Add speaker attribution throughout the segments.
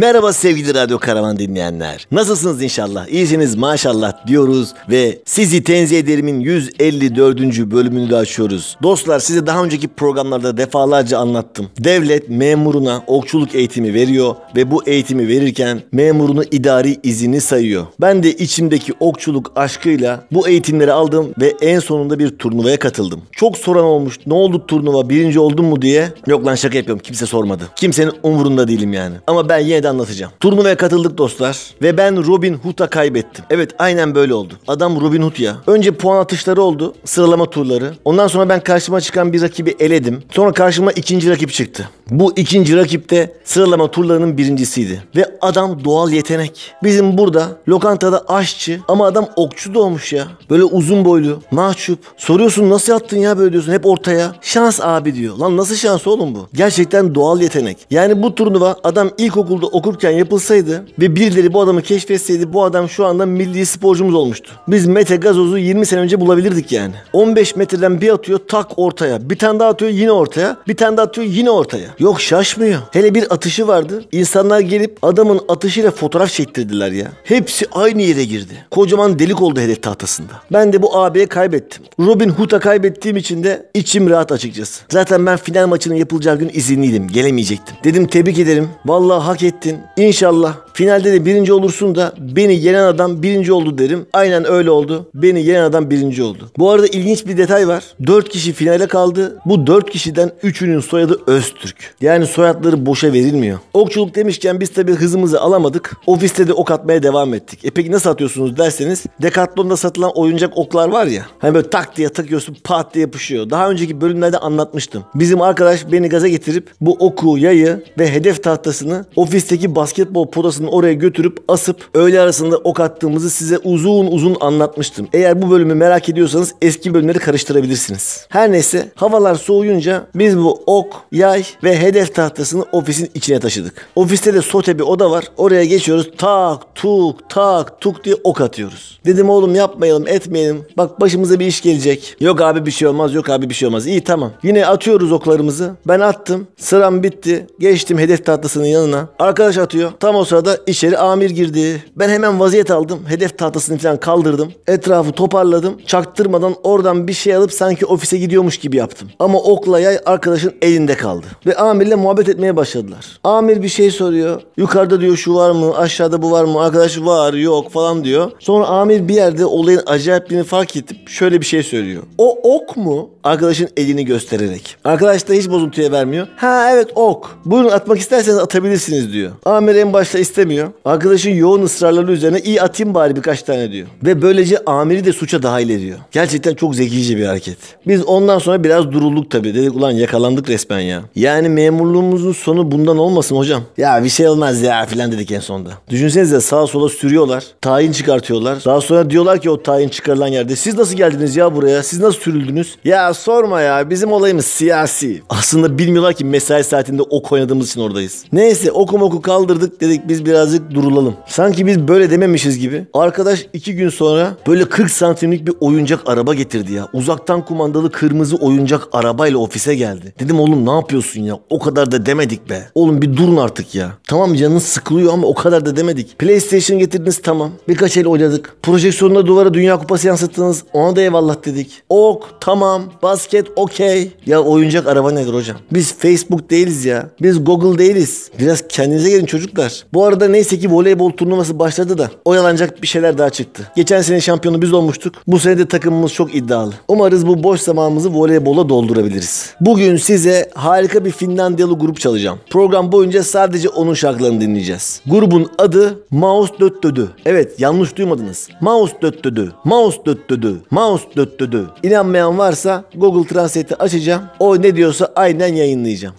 Speaker 1: Merhaba sevgili Radyo Karavan dinleyenler. Nasılsınız inşallah? İyisiniz maşallah diyoruz ve sizi tenzih ederimin 154. bölümünü de açıyoruz. Dostlar size daha önceki programlarda defalarca anlattım. Devlet memuruna okçuluk eğitimi veriyor ve bu eğitimi verirken memurunu idari izini sayıyor. Ben de içimdeki okçuluk aşkıyla bu eğitimleri aldım ve en sonunda bir turnuvaya katıldım. Çok soran olmuş ne oldu turnuva birinci oldun mu diye. Yok lan şaka yapıyorum kimse sormadı. Kimsenin umurunda değilim yani. Ama ben yine de anlatacağım. Turnuvaya katıldık dostlar ve ben Robin Hood'a kaybettim. Evet aynen böyle oldu. Adam Robin Hood ya. Önce puan atışları oldu. Sıralama turları. Ondan sonra ben karşıma çıkan bir rakibi eledim. Sonra karşıma ikinci rakip çıktı. Bu ikinci rakip de sıralama turlarının birincisiydi. Ve adam doğal yetenek. Bizim burada lokantada aşçı ama adam okçu doğmuş ya. Böyle uzun boylu, mahcup. Soruyorsun nasıl yaptın ya böyle diyorsun hep ortaya. Şans abi diyor. Lan nasıl şans oğlum bu? Gerçekten doğal yetenek. Yani bu turnuva adam ilkokulda okurken yapılsaydı ve birileri bu adamı keşfetseydi bu adam şu anda milli sporcumuz olmuştu. Biz Mete Gazoz'u 20 sene önce bulabilirdik yani. 15 metreden bir atıyor tak ortaya. Bir tane daha atıyor yine ortaya. Bir tane daha atıyor yine ortaya. Yok şaşmıyor. Hele bir atışı vardı. İnsanlar gelip adamın atışıyla fotoğraf çektirdiler ya. Hepsi aynı yere girdi. Kocaman delik oldu hedef tahtasında. Ben de bu abiye kaybettim. Robin Hood'a kaybettiğim için de içim rahat açıkçası. Zaten ben final maçının yapılacağı gün izinliydim. Gelemeyecektim. Dedim tebrik ederim. Vallahi hak ettin. İnşallah finalde de birinci olursun da beni yenen adam birinci oldu derim. Aynen öyle oldu. Beni yenen adam birinci oldu. Bu arada ilginç bir detay var. 4 kişi finale kaldı. Bu 4 kişiden 3'ünün soyadı Öztürk. Yani soyadları boşa verilmiyor. Okçuluk demişken biz tabii hızımızı alamadık. Ofiste de ok atmaya devam ettik. E peki nasıl atıyorsunuz derseniz Decathlon'da satılan oyuncak oklar var ya. Hani böyle tak diye takıyorsun pat diye yapışıyor. Daha önceki bölümlerde anlatmıştım. Bizim arkadaş beni gaza getirip bu oku, yayı ve hedef tahtasını ofisteki basketbol podasının oraya götürüp asıp öğle arasında ok attığımızı size uzun uzun anlatmıştım. Eğer bu bölümü merak ediyorsanız eski bölümleri karıştırabilirsiniz. Her neyse havalar soğuyunca biz bu ok, yay ve hedef tahtasını ofisin içine taşıdık. Ofiste de sote bir oda var. Oraya geçiyoruz. Tak tuk tak tuk diye ok atıyoruz. Dedim oğlum yapmayalım etmeyelim. Bak başımıza bir iş gelecek. Yok abi bir şey olmaz yok abi bir şey olmaz. İyi tamam. Yine atıyoruz oklarımızı. Ben attım. Sıram bitti. Geçtim hedef tahtasının yanına. Arkadaş atıyor. Tam o sırada içeri amir girdi. Ben hemen vaziyet aldım. Hedef tahtasını falan kaldırdım. Etrafı toparladım. Çaktırmadan oradan bir şey alıp sanki ofise gidiyormuş gibi yaptım. Ama okla yay arkadaşın elinde kaldı. Ve amirle muhabbet etmeye başladılar. Amir bir şey soruyor. Yukarıda diyor şu var mı? Aşağıda bu var mı? Arkadaş var yok falan diyor. Sonra amir bir yerde olayın acayipliğini fark edip şöyle bir şey söylüyor. O ok mu? Arkadaşın elini göstererek. Arkadaş da hiç bozuntuya vermiyor. Ha evet ok. Buyurun atmak isterseniz atabilirsiniz diyor. Amir en başta istemiyor. Arkadaşın yoğun ısrarları üzerine iyi atayım bari birkaç tane diyor. Ve böylece amiri de suça dahil ediyor. Gerçekten çok zekice bir hareket. Biz ondan sonra biraz durulduk tabii. Dedik ulan yakalandık resmen ya. Yani memurluğumuzun sonu bundan olmasın hocam. Ya bir şey olmaz ya filan dedik en sonunda. Düşünsenize sağa sola sürüyorlar. Tayin çıkartıyorlar. Daha sonra diyorlar ki o tayin çıkarılan yerde siz nasıl geldiniz ya buraya? Siz nasıl sürüldünüz? Ya sorma ya bizim olayımız siyasi. Aslında bilmiyorlar ki mesai saatinde ok oynadığımız için oradayız. Neyse oku oku kaldırdık dedik biz birazcık durulalım. Sanki biz böyle dememişiz gibi. Arkadaş iki gün sonra böyle 40 santimlik bir oyuncak araba getirdi ya. Uzaktan kumandalı kırmızı oyuncak arabayla ofise geldi. Dedim oğlum ne yapıyorsun ya? O kadar da demedik be. Oğlum bir durun artık ya. Tamam canınız sıkılıyor ama o kadar da demedik. PlayStation getirdiniz tamam. Birkaç el oynadık. Projeksiyonda duvara Dünya Kupası yansıttınız. Ona da eyvallah dedik. Ok tamam. Basket okey. Ya oyuncak araba nedir hocam? Biz Facebook değiliz ya. Biz Google değiliz. Biraz kendinize gelin çocuklar. Bu arada arada neyse ki voleybol turnuvası başladı da oyalanacak bir şeyler daha çıktı. Geçen sene şampiyonu biz olmuştuk. Bu sene de takımımız çok iddialı. Umarız bu boş zamanımızı voleybola doldurabiliriz. Bugün size harika bir Finlandiyalı grup çalacağım. Program boyunca sadece onun şarkılarını dinleyeceğiz. Grubun adı Maus Döttödü. Evet yanlış duymadınız. Maus Döttödü. Maus Döttödü. Maus Döttödü. İnanmayan varsa Google Translate'i açacağım. O ne diyorsa aynen yayınlayacağım.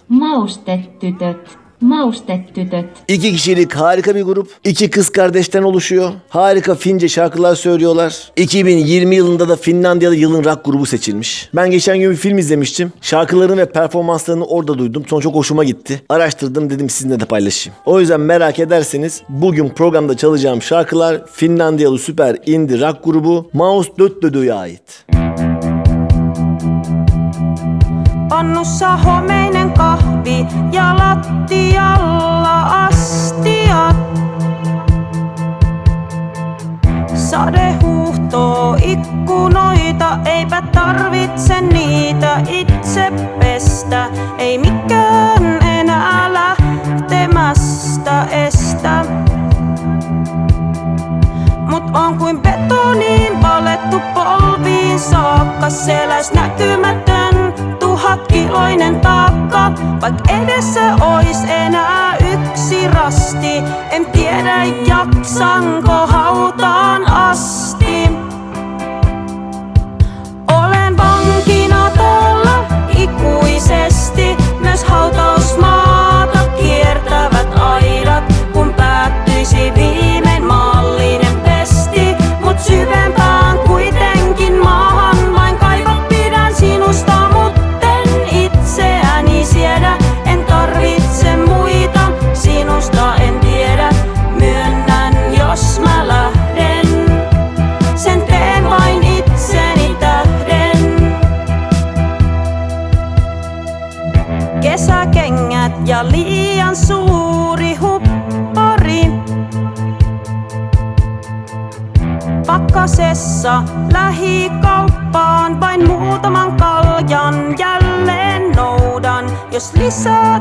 Speaker 2: Maustetytöt. Maustetytöt.
Speaker 1: İki kişilik harika bir grup. İki kız kardeşten oluşuyor. Harika Fince şarkılar söylüyorlar. 2020 yılında da Finlandiyalı yılın rock grubu seçilmiş. Ben geçen gün bir film izlemiştim. Şarkılarını ve performanslarını orada duydum. Sonra çok hoşuma gitti. Araştırdım dedim sizinle de paylaşayım. O yüzden merak ederseniz bugün programda çalacağım şarkılar Finlandiyalı süper indie rock grubu Maus Döttödö'ye ait.
Speaker 3: Pannussa homeinen kahvi ja lattialla astiat. Sade huuhtoo ikkunoita, eipä tarvitse niitä itse pestä. Ei mikään enää lähtemästä estä. Mut on kuin betoniin valettu polviin saakka Seläs näkymätön Edessä ois enää yksi rasti. En tiedä jaksanko Pakkasessa lähikauppaan vain muutaman kaljan jälleen noudan. Jos lisää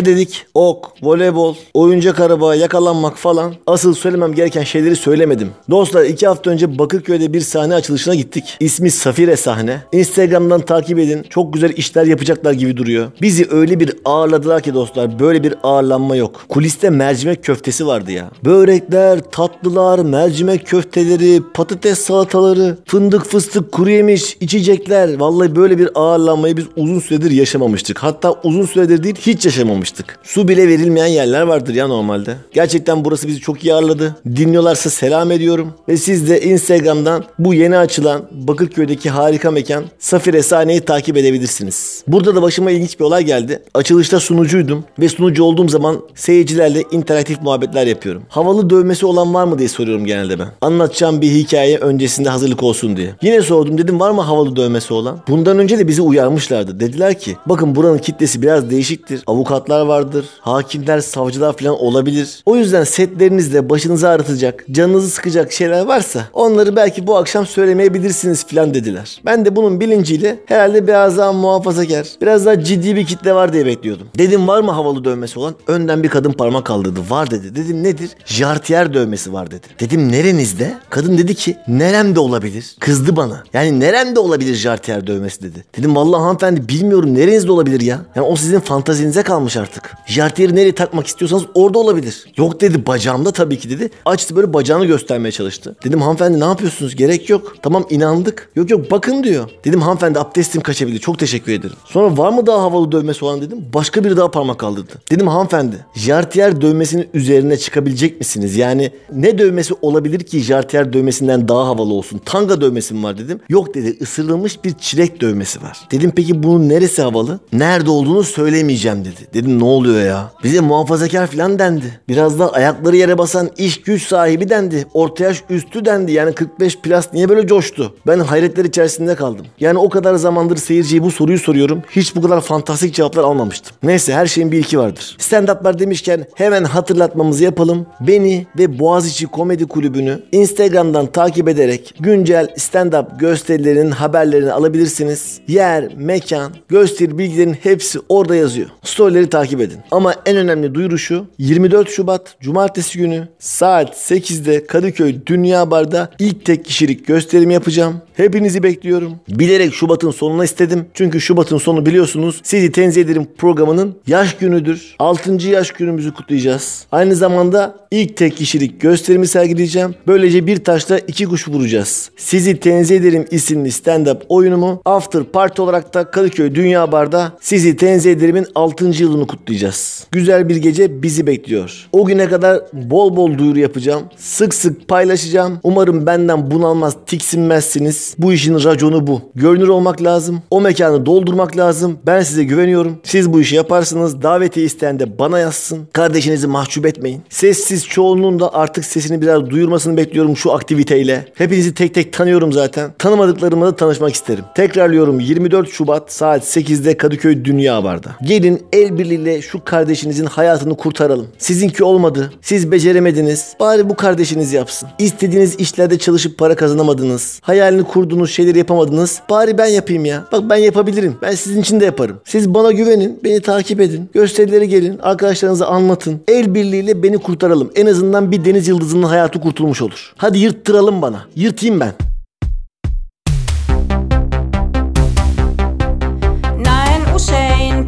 Speaker 1: Ne dedik? Ok, voleybol, oyuncak araba, yakalanmak falan. Asıl söylemem gereken şeyleri söylemedim. Dostlar iki hafta önce Bakırköy'de bir sahne açılışına gittik. İsmi Safire sahne. Instagram'dan takip edin. Çok güzel işler yapacaklar gibi duruyor. Bizi öyle bir ağırladılar ki dostlar böyle bir ağırlanma yok. Kuliste mercimek köftesi vardı ya. Börekler, tatlılar, mercimek köfteleri, patates salataları, fındık fıstık kuru yemiş, içecekler. Vallahi böyle bir ağırlanmayı biz uzun süredir yaşamamıştık. Hatta uzun süredir değil hiç yaşamamıştık. Su bile verilmeyen yerler vardır ya normalde. Gerçekten burası bizi çok iyi ağırladı. Dinliyorlarsa selam ediyorum. Ve siz de Instagram'dan bu yeni açılan Bakırköy'deki harika mekan Safire sahneyi takip edebilirsiniz. Burada da başıma ilginç bir olay geldi. Açılışta sunucuydum ve sunucu olduğum zaman seyircilerle interaktif muhabbetler yapıyorum. Havalı dövmesi olan var mı diye soruyorum genelde ben. Anlatacağım bir hikaye öncesinde hazırlık olsun diye. Yine sordum dedim var mı havalı dövmesi olan? Bundan önce de bizi uyarmışlardı. Dediler ki bakın buranın kitlesi biraz değişiktir. Avukatlar vardır, hakimler, savcılar falan olabilir. O yüzden setlerinizde başınızı ağrıtacak, canınızı sıkacak şeyler varsa onları belki bu akşam söylemeyebilirsiniz falan dediler. Ben de bunun bilinciyle herhalde biraz daha muhafazakar, biraz daha ciddi bir kitle var diye bekliyordum. Dedim var mı havalı dövmesi olan? Önden bir kadın parmak kaldırdı. Var dedi. Dedim nedir? Jartiyer dövmesi var dedi. Dedim nerenizde? Kadın dedi ki neremde olabilir? Kızdı bana. Yani neremde olabilir jartiyer dövmesi dedi. Dedim vallahi hanımefendi bilmiyorum nerenizde olabilir ya. Yani o sizin fantazinize kalmış artık. Jartiyeri nereye takmak istiyorsanız orada olabilir. Yok dedi bacağımda tabii ki dedi. Açtı böyle bacağını göstermeye çalıştı. Dedim hanımefendi ne yapıyorsunuz? Gerek yok. Tamam inandık. Yok yok bakın diyor. Dedim hanımefendi abdestim kaçabilir. Çok teşekkür ederim. Sonra var mı daha havalı dövmesi olan dedim. Başka biri daha parmak kaldırdı. Dedim hanımefendi jartiyer dövmesinin üzerine çıkabilecek misiniz? Yani ne dövmesi olabilir ki jartiyer dövmesinden daha havalı olsun? Tanga dövmesi mi var dedim. Yok dedi ısırılmış bir çilek dövmesi var. Dedim peki bunun neresi havalı? Nerede olduğunu söylemeyeceğim dedi. Dedim ne oluyor ya? Bize muhafazakar falan dendi. Biraz da ayakları yere basan iş güç sahibi dendi. Orta yaş üstü dendi. Yani 45 plus niye böyle coştu? Ben hayretler içerisinde kaldım. Yani o kadar zamandır seyirciye bu soruyu soruyorum. Hiç bu kadar fantastik cevaplar almamıştım. Neyse her şeyin bir iki vardır. Stand-up'lar demişken hemen hatırlatmamızı yapalım. Beni ve Boğaziçi Komedi Kulübü'nü Instagram'dan takip ederek güncel stand-up gösterilerinin haberlerini alabilirsiniz. Yer, mekan, gösteri bilgilerin hepsi orada yazıyor. Storyleri takip edin. Ama en önemli duyuru şu. 24 Şubat Cumartesi günü saat 8'de Kadıköy Dünya Bar'da ilk tek kişilik gösterimi yapacağım. Hepinizi bekliyorum. Bilerek Şubat'ın sonuna istedim. Çünkü Şubat'ın sonu biliyorsunuz sizi tenzih ederim programının yaş günüdür. 6. yaş günümüzü kutlayacağız. Aynı zamanda ilk tek kişilik gösterimi sergileyeceğim. Böylece bir taşla iki kuş vuracağız. Sizi tenzih ederim isimli stand-up oyunumu After Party olarak da Kadıköy Dünya Bar'da sizi tenzih ederim'in 6. yılını kutlayacağız. Güzel bir gece bizi bekliyor. O güne kadar bol bol duyuru yapacağım. Sık sık paylaşacağım. Umarım benden bunalmaz, tiksinmezsiniz. Bu işin raconu bu. Görünür olmak lazım. O mekanı doldurmak lazım. Ben size güveniyorum. Siz bu işi yaparsınız. Daveti isteyen de bana yazsın. Kardeşinizi mahcup etmeyin. Sessiz çoğunluğun da artık sesini biraz duyurmasını bekliyorum şu aktiviteyle. Hepinizi tek tek tanıyorum zaten. Tanımadıklarımla da tanışmak isterim. Tekrarlıyorum 24 Şubat saat 8'de Kadıköy Dünya Bar'da. Gelin el birliğiyle şu kardeşinizin hayatını kurtaralım. Sizinki olmadı. Siz beceremediniz. Bari bu kardeşiniz yapsın. İstediğiniz işlerde çalışıp para kazanamadınız. Hayalini kurduğunuz şeyleri yapamadınız. Bari ben yapayım ya. Bak ben yapabilirim. Ben sizin için de yaparım. Siz bana güvenin. Beni takip edin. Gösterilere gelin. Arkadaşlarınıza anlatın. El birliğiyle beni kurtaralım. En azından bir deniz yıldızının hayatı kurtulmuş olur. Hadi yırttıralım bana. Yırtayım ben.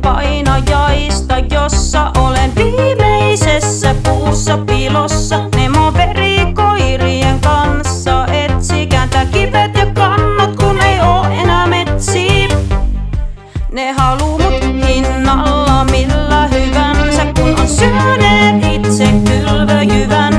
Speaker 3: Painajaista, jossa olen viimeisessä puussa piilossa. Nemo verikoirien kanssa etsikäntä kivet ja kannot, kun ei oo enää metsiä. Ne haluu mut hinnalla millä hyvänsä, kun on syöneet itse kylvöjyvänsä.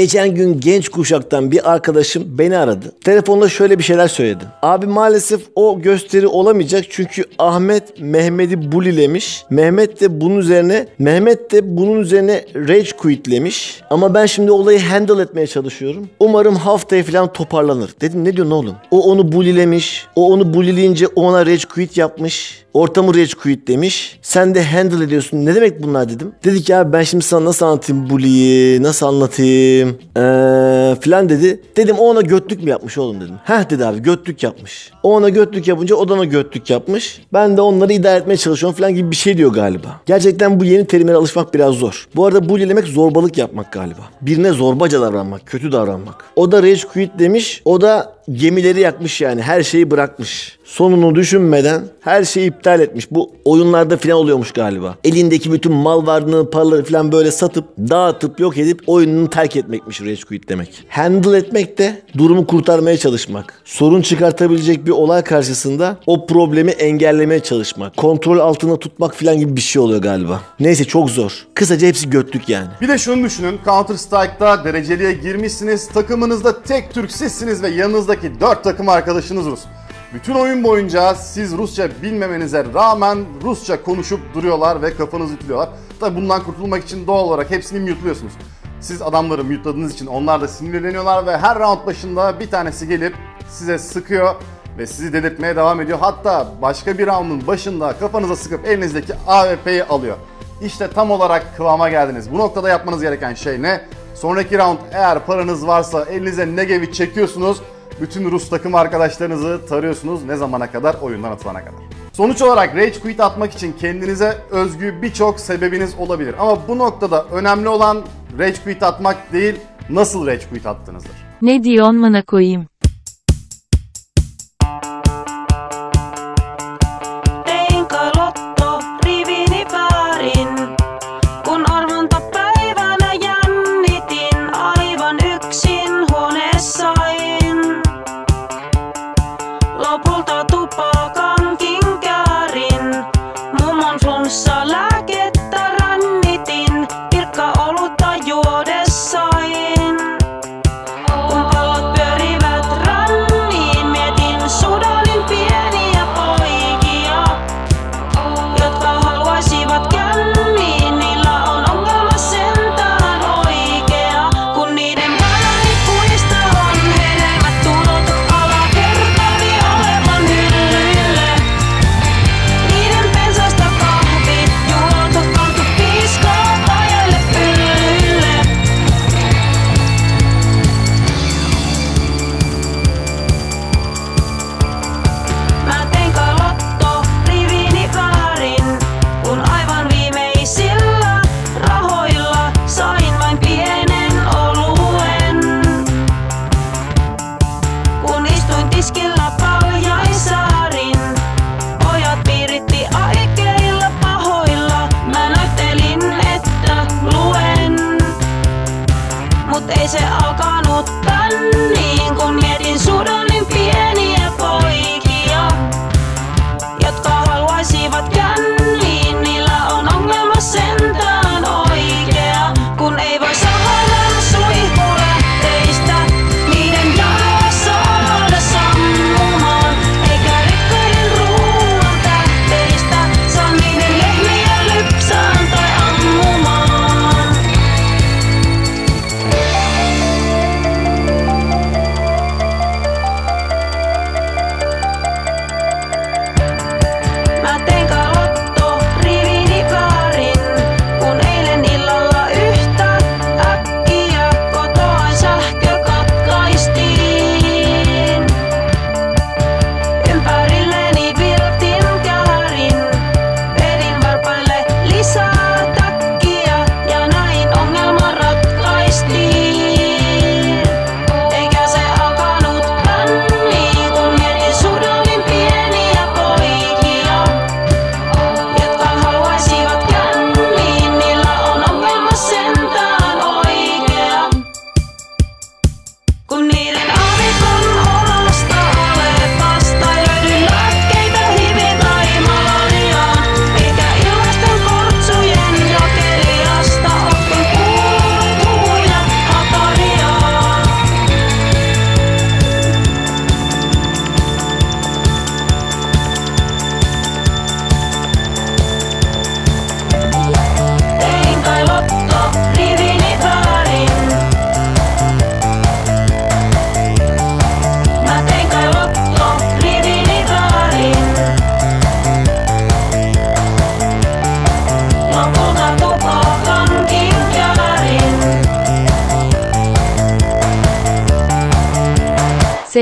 Speaker 1: Geçen gün genç kuşaktan bir arkadaşım beni aradı. Telefonda şöyle bir şeyler söyledi. Abi maalesef o gösteri olamayacak çünkü Ahmet Mehmet'i bulilemiş. Mehmet de bunun üzerine Mehmet de bunun üzerine rage quitlemiş. Ama ben şimdi olayı handle etmeye çalışıyorum. Umarım haftaya falan toparlanır. Dedim ne diyorsun oğlum? O onu bulilemiş. O onu bulileyince ona rage quit yapmış. Ortamı rage quit demiş. Sen de handle ediyorsun. Ne demek bunlar dedim. Dedi ki abi ben şimdi sana nasıl anlatayım bully'yi, nasıl anlatayım eee filan dedi. Dedim o ona götlük mü yapmış oğlum dedim. Heh dedi abi götlük yapmış. O ona götlük yapınca o da ona götlük yapmış. Ben de onları idare etmeye çalışıyorum filan gibi bir şey diyor galiba. Gerçekten bu yeni terimlere alışmak biraz zor. Bu arada bully demek zorbalık yapmak galiba. Birine zorbaca davranmak, kötü davranmak. O da rage quit demiş. O da gemileri yakmış yani. Her şeyi bırakmış. Sonunu düşünmeden her şeyi iptal etmiş. Bu oyunlarda falan oluyormuş galiba. Elindeki bütün mal varlığını, paraları falan böyle satıp, dağıtıp, yok edip oyununu terk etmekmiş rage quit demek. Handle etmek de durumu kurtarmaya çalışmak. Sorun çıkartabilecek bir olay karşısında o problemi engellemeye çalışmak. Kontrol altında tutmak falan gibi bir şey oluyor galiba. Neyse çok zor. Kısaca hepsi götlük yani.
Speaker 4: Bir de şunu düşünün. Counter Strike'da dereceliğe girmişsiniz. Takımınızda tek Türk sizsiniz ve yanınızdaki 4 takım arkadaşınız Rus. Bütün oyun boyunca siz Rusça bilmemenize rağmen Rusça konuşup duruyorlar ve kafanızı ütülüyorlar. Tabi bundan kurtulmak için doğal olarak hepsini mute'luyorsunuz. Siz adamları mute'ladığınız için onlar da sinirleniyorlar ve her round başında bir tanesi gelip size sıkıyor ve sizi delirtmeye devam ediyor. Hatta başka bir roundun başında kafanıza sıkıp elinizdeki AWP'yi alıyor. İşte tam olarak kıvama geldiniz. Bu noktada yapmanız gereken şey ne? Sonraki round eğer paranız varsa elinize Negev'i çekiyorsunuz. Bütün Rus takım arkadaşlarınızı tarıyorsunuz ne zamana kadar? Oyundan atılana kadar. Sonuç olarak Rage Quit atmak için kendinize özgü birçok sebebiniz olabilir. Ama bu noktada önemli olan Rage Quit atmak değil, nasıl Rage Quit attığınızdır.
Speaker 3: Ne diyorsun mana koyayım?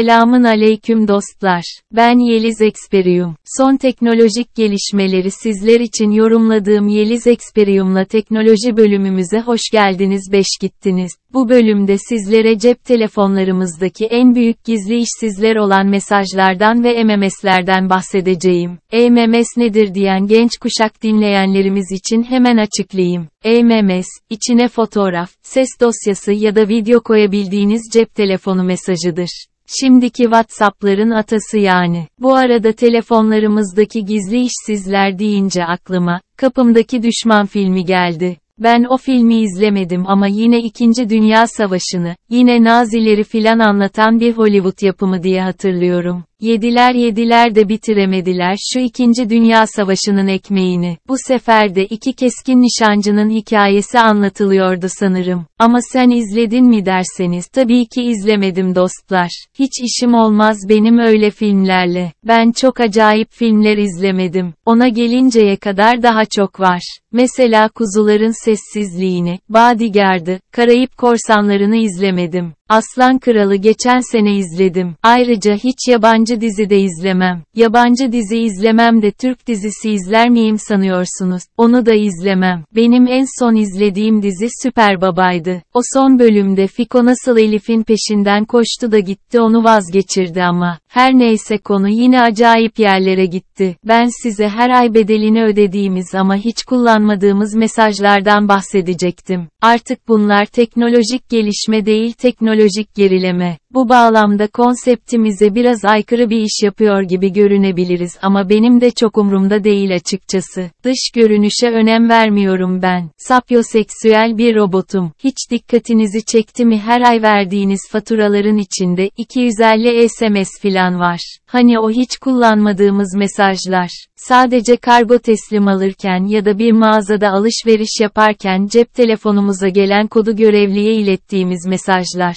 Speaker 5: Selamın aleyküm dostlar. Ben Yeliz Experium. Son teknolojik gelişmeleri sizler için yorumladığım Yeliz Experium'la teknoloji bölümümüze hoş geldiniz beş gittiniz. Bu bölümde sizlere cep telefonlarımızdaki en büyük gizli işsizler olan mesajlardan ve MMS'lerden bahsedeceğim. MMS nedir diyen genç kuşak dinleyenlerimiz için hemen açıklayayım. MMS, içine fotoğraf, ses dosyası ya da video koyabildiğiniz cep telefonu mesajıdır. Şimdiki WhatsApp'ların atası yani. Bu arada telefonlarımızdaki gizli işsizler deyince aklıma, kapımdaki düşman filmi geldi. Ben o filmi izlemedim ama yine 2. Dünya Savaşı'nı, yine Nazileri filan anlatan bir Hollywood yapımı diye hatırlıyorum. Yediler yediler de bitiremediler şu 2. Dünya Savaşı'nın ekmeğini. Bu sefer de iki keskin nişancının hikayesi anlatılıyordu sanırım. Ama sen izledin mi derseniz tabii ki izlemedim dostlar. Hiç işim olmaz benim öyle filmlerle. Ben çok acayip filmler izlemedim. Ona gelinceye kadar daha çok var. Mesela Kuzuların Sessizliğini, Bodyguard'ı, Karayip Korsanlarını izlemedim. Aslan Kralı geçen sene izledim. Ayrıca hiç yabancı dizi de izlemem. Yabancı dizi izlemem de Türk dizisi izler miyim sanıyorsunuz? Onu da izlemem. Benim en son izlediğim dizi Süper Baba'ydı. O son bölümde Fiko nasıl Elif'in peşinden koştu da gitti onu vazgeçirdi ama. Her neyse konu yine acayip yerlere gitti. Ben size her ay bedelini ödediğimiz ama hiç kullanmadığımız mesajlardan bahsedecektim. Artık bunlar teknolojik gelişme değil teknolojik gerileme. Bu bağlamda konseptimize biraz aykırı bir iş yapıyor gibi görünebiliriz ama benim de çok umrumda değil açıkçası. Dış görünüşe önem vermiyorum ben. Sapyoseksüel bir robotum. Hiç dikkatinizi çekti mi her ay verdiğiniz faturaların içinde 250 SMS filan var. Hani o hiç kullanmadığımız mesajlar. Sadece kargo teslim alırken ya da bir mağazada alışveriş yaparken cep telefonumuza gelen kodu görevliye ilettiğimiz mesajlar.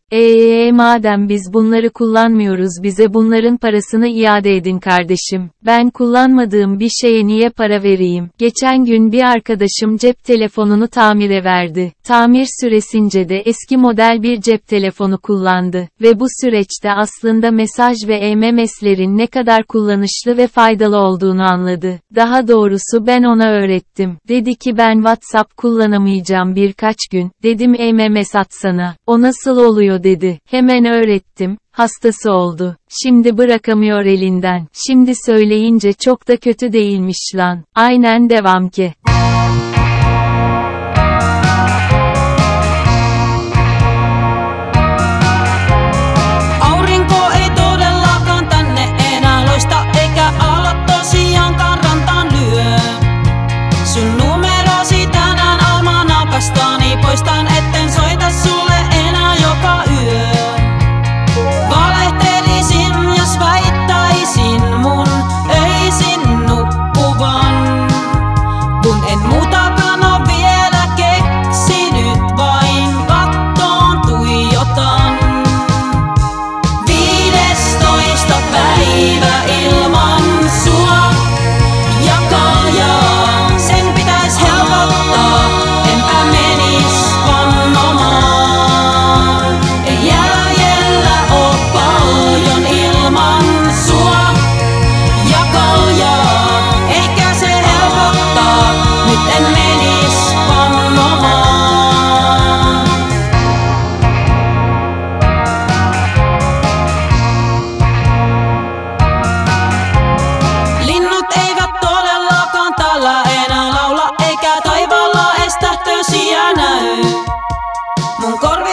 Speaker 5: Eee madem biz bunları kullanmıyoruz bize bunların parasını iade edin kardeşim. Ben kullanmadığım bir şeye niye para vereyim? Geçen gün bir arkadaşım cep telefonunu tamire verdi. Tamir süresince de eski model bir cep telefonu kullandı. Ve bu süreçte aslında mesaj ve MMS'lerin ne kadar kullanışlı ve faydalı olduğunu anladı. Daha doğrusu ben ona öğrettim. Dedi ki ben WhatsApp kullanamayacağım birkaç gün. Dedim MMS atsana. O nasıl oluyor dedi. Hemen öğrettim. Hastası oldu. Şimdi bırakamıyor elinden. Şimdi söyleyince çok da kötü değilmiş lan. Aynen devam ki.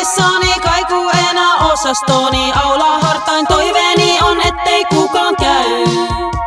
Speaker 3: Mun korvissani kaikuu enää osastoni aulaa hartain toiveeni on, ettei kukaan käy.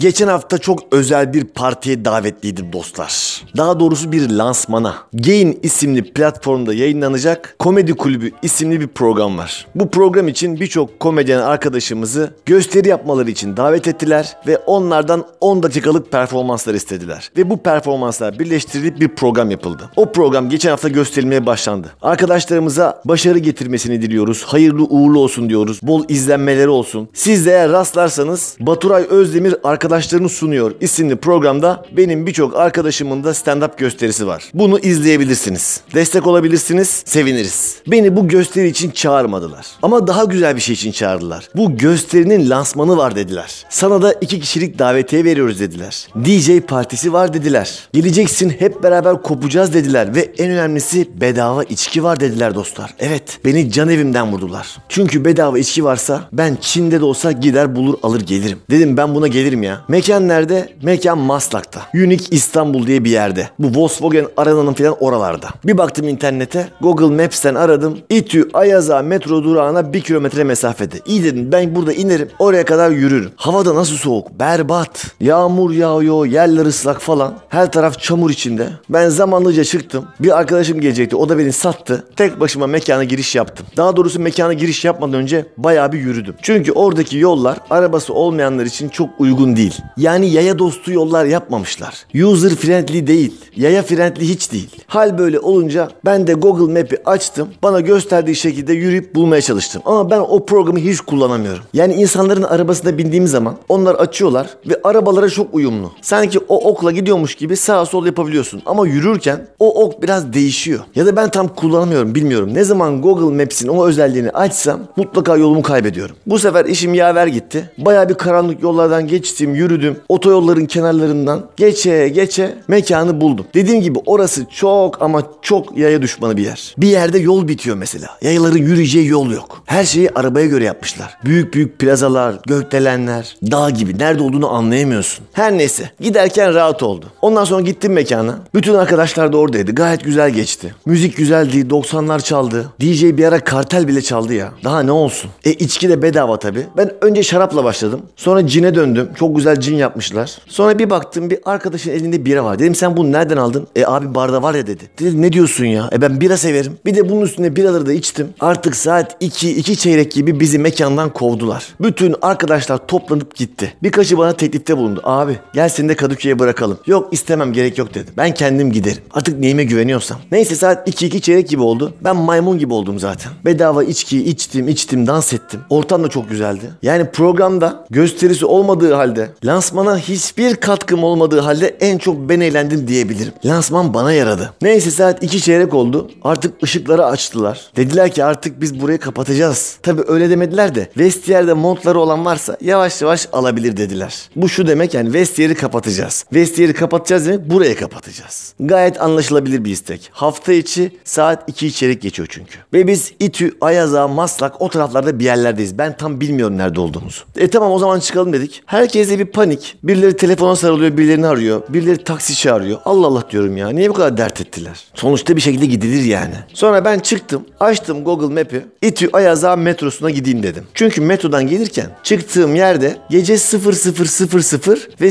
Speaker 1: Geçen hafta çok özel bir partiye davetliydim dostlar. Daha doğrusu bir lansmana. Gain isimli platformda yayınlanacak Komedi Kulübü isimli bir program var. Bu program için birçok komedyen arkadaşımızı gösteri yapmaları için davet ettiler ve onlardan 10 dakikalık performanslar istediler. Ve bu performanslar birleştirilip bir program yapıldı. O program geçen hafta gösterilmeye başlandı. Arkadaşlarımıza başarı getirmesini diliyoruz. Hayırlı uğurlu olsun diyoruz. Bol izlenmeleri olsun. Siz de eğer rastlarsanız Baturay Özdemir arkadaşlarını sunuyor isimli programda benim birçok arkadaşımın da stand-up gösterisi var. Bunu izleyebilirsiniz. Destek olabilirsiniz. Seviniriz. Beni bu gösteri için çağırmadılar. Ama daha güzel bir şey için çağırdılar. Bu gösterinin lansmanı var dediler. Sana da iki kişilik davetiye veriyoruz dediler. DJ partisi var dediler. Geleceksin hep beraber kopacağız dediler ve en önemlisi bedava içki var dediler dostlar. Evet beni can evimden vurdular. Çünkü bedava içki varsa ben Çin'de de olsa gider bulur alır gelirim. Dedim ben buna gelirim ya. Mekan nerede? Mekan Maslak'ta. Unique İstanbul diye bir yerde. Bu Volkswagen Arena'nın falan oralarda. Bir baktım internete. Google Maps'ten aradım. İTÜ Ayaza metro durağına bir kilometre mesafede. İyi dedim ben burada inerim. Oraya kadar yürürüm. Havada nasıl soğuk? Berbat. Yağmur yağıyor. Yerler ıslak falan. Her taraf çamur içinde. Ben zamanlıca çıktım. Bir arkadaşım gelecekti. O da beni sattı. Tek başıma mekana giriş yaptım. Daha doğrusu mekana giriş yapmadan önce bayağı bir yürüdüm. Çünkü oradaki yollar arabası olmayanlar için çok uygun değil. Yani yaya dostu yollar yapmamışlar. User friendly değil. Yaya friendly hiç değil. Hal böyle olunca ben de Google Map'i açtım. Bana gösterdiği şekilde yürüyüp bulmaya çalıştım. Ama ben o programı hiç kullanamıyorum. Yani insanların arabasına bindiğim zaman onlar açıyorlar ve arabalara çok uyumlu. Sanki o okla gidiyormuş gibi sağa sol yapabiliyorsun. Ama yürürken o ok biraz değişiyor. Ya da ben tam kullanamıyorum bilmiyorum. Ne zaman Google Maps'in o özelliğini açsam mutlaka yolumu kaybediyorum. Bu sefer işim yaver gitti. Bayağı bir karanlık yollardan geçtim, yürüdüm. Otoyolların kenarlarından geçe geçe mekanı buldum. Dediğim gibi orası çok ama çok yaya düşmanı bir yer. Bir yerde yol bitiyor mesela. Yayaların yürüyeceği yol yok. Her şeyi arabaya göre yapmışlar. Büyük büyük plazalar, gökdelenler, dağ gibi. Nerede olduğunu anlayamıyorsun. Her neyse giderken rahat oldu. Ondan sonra gittim mekana. Bütün arkadaşlar da oradaydı. Gayet güzel geçti. Müzik güzeldi. 90'lar çaldı. DJ bir ara kartel bile çaldı ya. Daha ne olsun. E içki de bedava tabi. Ben önce şarapla başladım. Sonra cine döndüm. Çok güzel cin yapmışlar. Sonra bir baktım bir arkadaşın elinde bira var. Dedim sen bunu nereden aldın? E abi barda var ya dedi. Dedim ne diyorsun ya? E ben bira severim. Bir de bunun üstüne biraları da içtim. Artık saat 2, 2 çeyrek gibi bizi mekandan kovdular. Bütün arkadaşlar toplanıp gitti. Birkaçı bana teklifte bulundu. Abi gel seni de Kadıköy'e bırakalım. Yok istemem gerek yok dedim. Ben kendim giderim. Artık neyime güveniyorsam. Neyse saat 2, 2 çeyrek gibi oldu. Ben maymun gibi oldum zaten. Bedava içki içtim içtim dans ettim. Ortam da çok güzeldi. Yani programda gösterisi olmadığı halde lansmana hiçbir katkım olmadığı halde en çok ben eğlendim diyebilirim. Lansman bana yaradı. Neyse saat 2 çeyrek oldu. Artık ışıkları açtılar. Dediler ki artık biz burayı kapatacağız. Tabi öyle demediler de vestiyerde montları olan varsa yavaş yavaş alabilir dediler. Bu şu demek yani vestiyeri kapatacağız. Vestiyeri kapatacağız demek burayı kapatacağız. Gayet anlaşılabilir bir istek. Hafta içi saat 2 çeyrek geçiyor çünkü. Ve biz İTÜ, Ayaza, Maslak o taraflarda bir yerlerdeyiz. Ben tam bilmiyorum nerede olduğumuzu. E tamam o zaman çıkalım dedik. Herkese bir panik. Birileri telefona sarılıyor, birilerini arıyor. Birileri taksi çağırıyor. Allah Allah diyorum ya. Niye bu kadar dert ettiler? Sonuçta bir şekilde gidilir yani. Sonra ben çıktım. Açtım Google Map'i. İTÜ Ayaza metrosuna gideyim dedim. Çünkü metrodan gelirken çıktığım yerde gece 0000 ve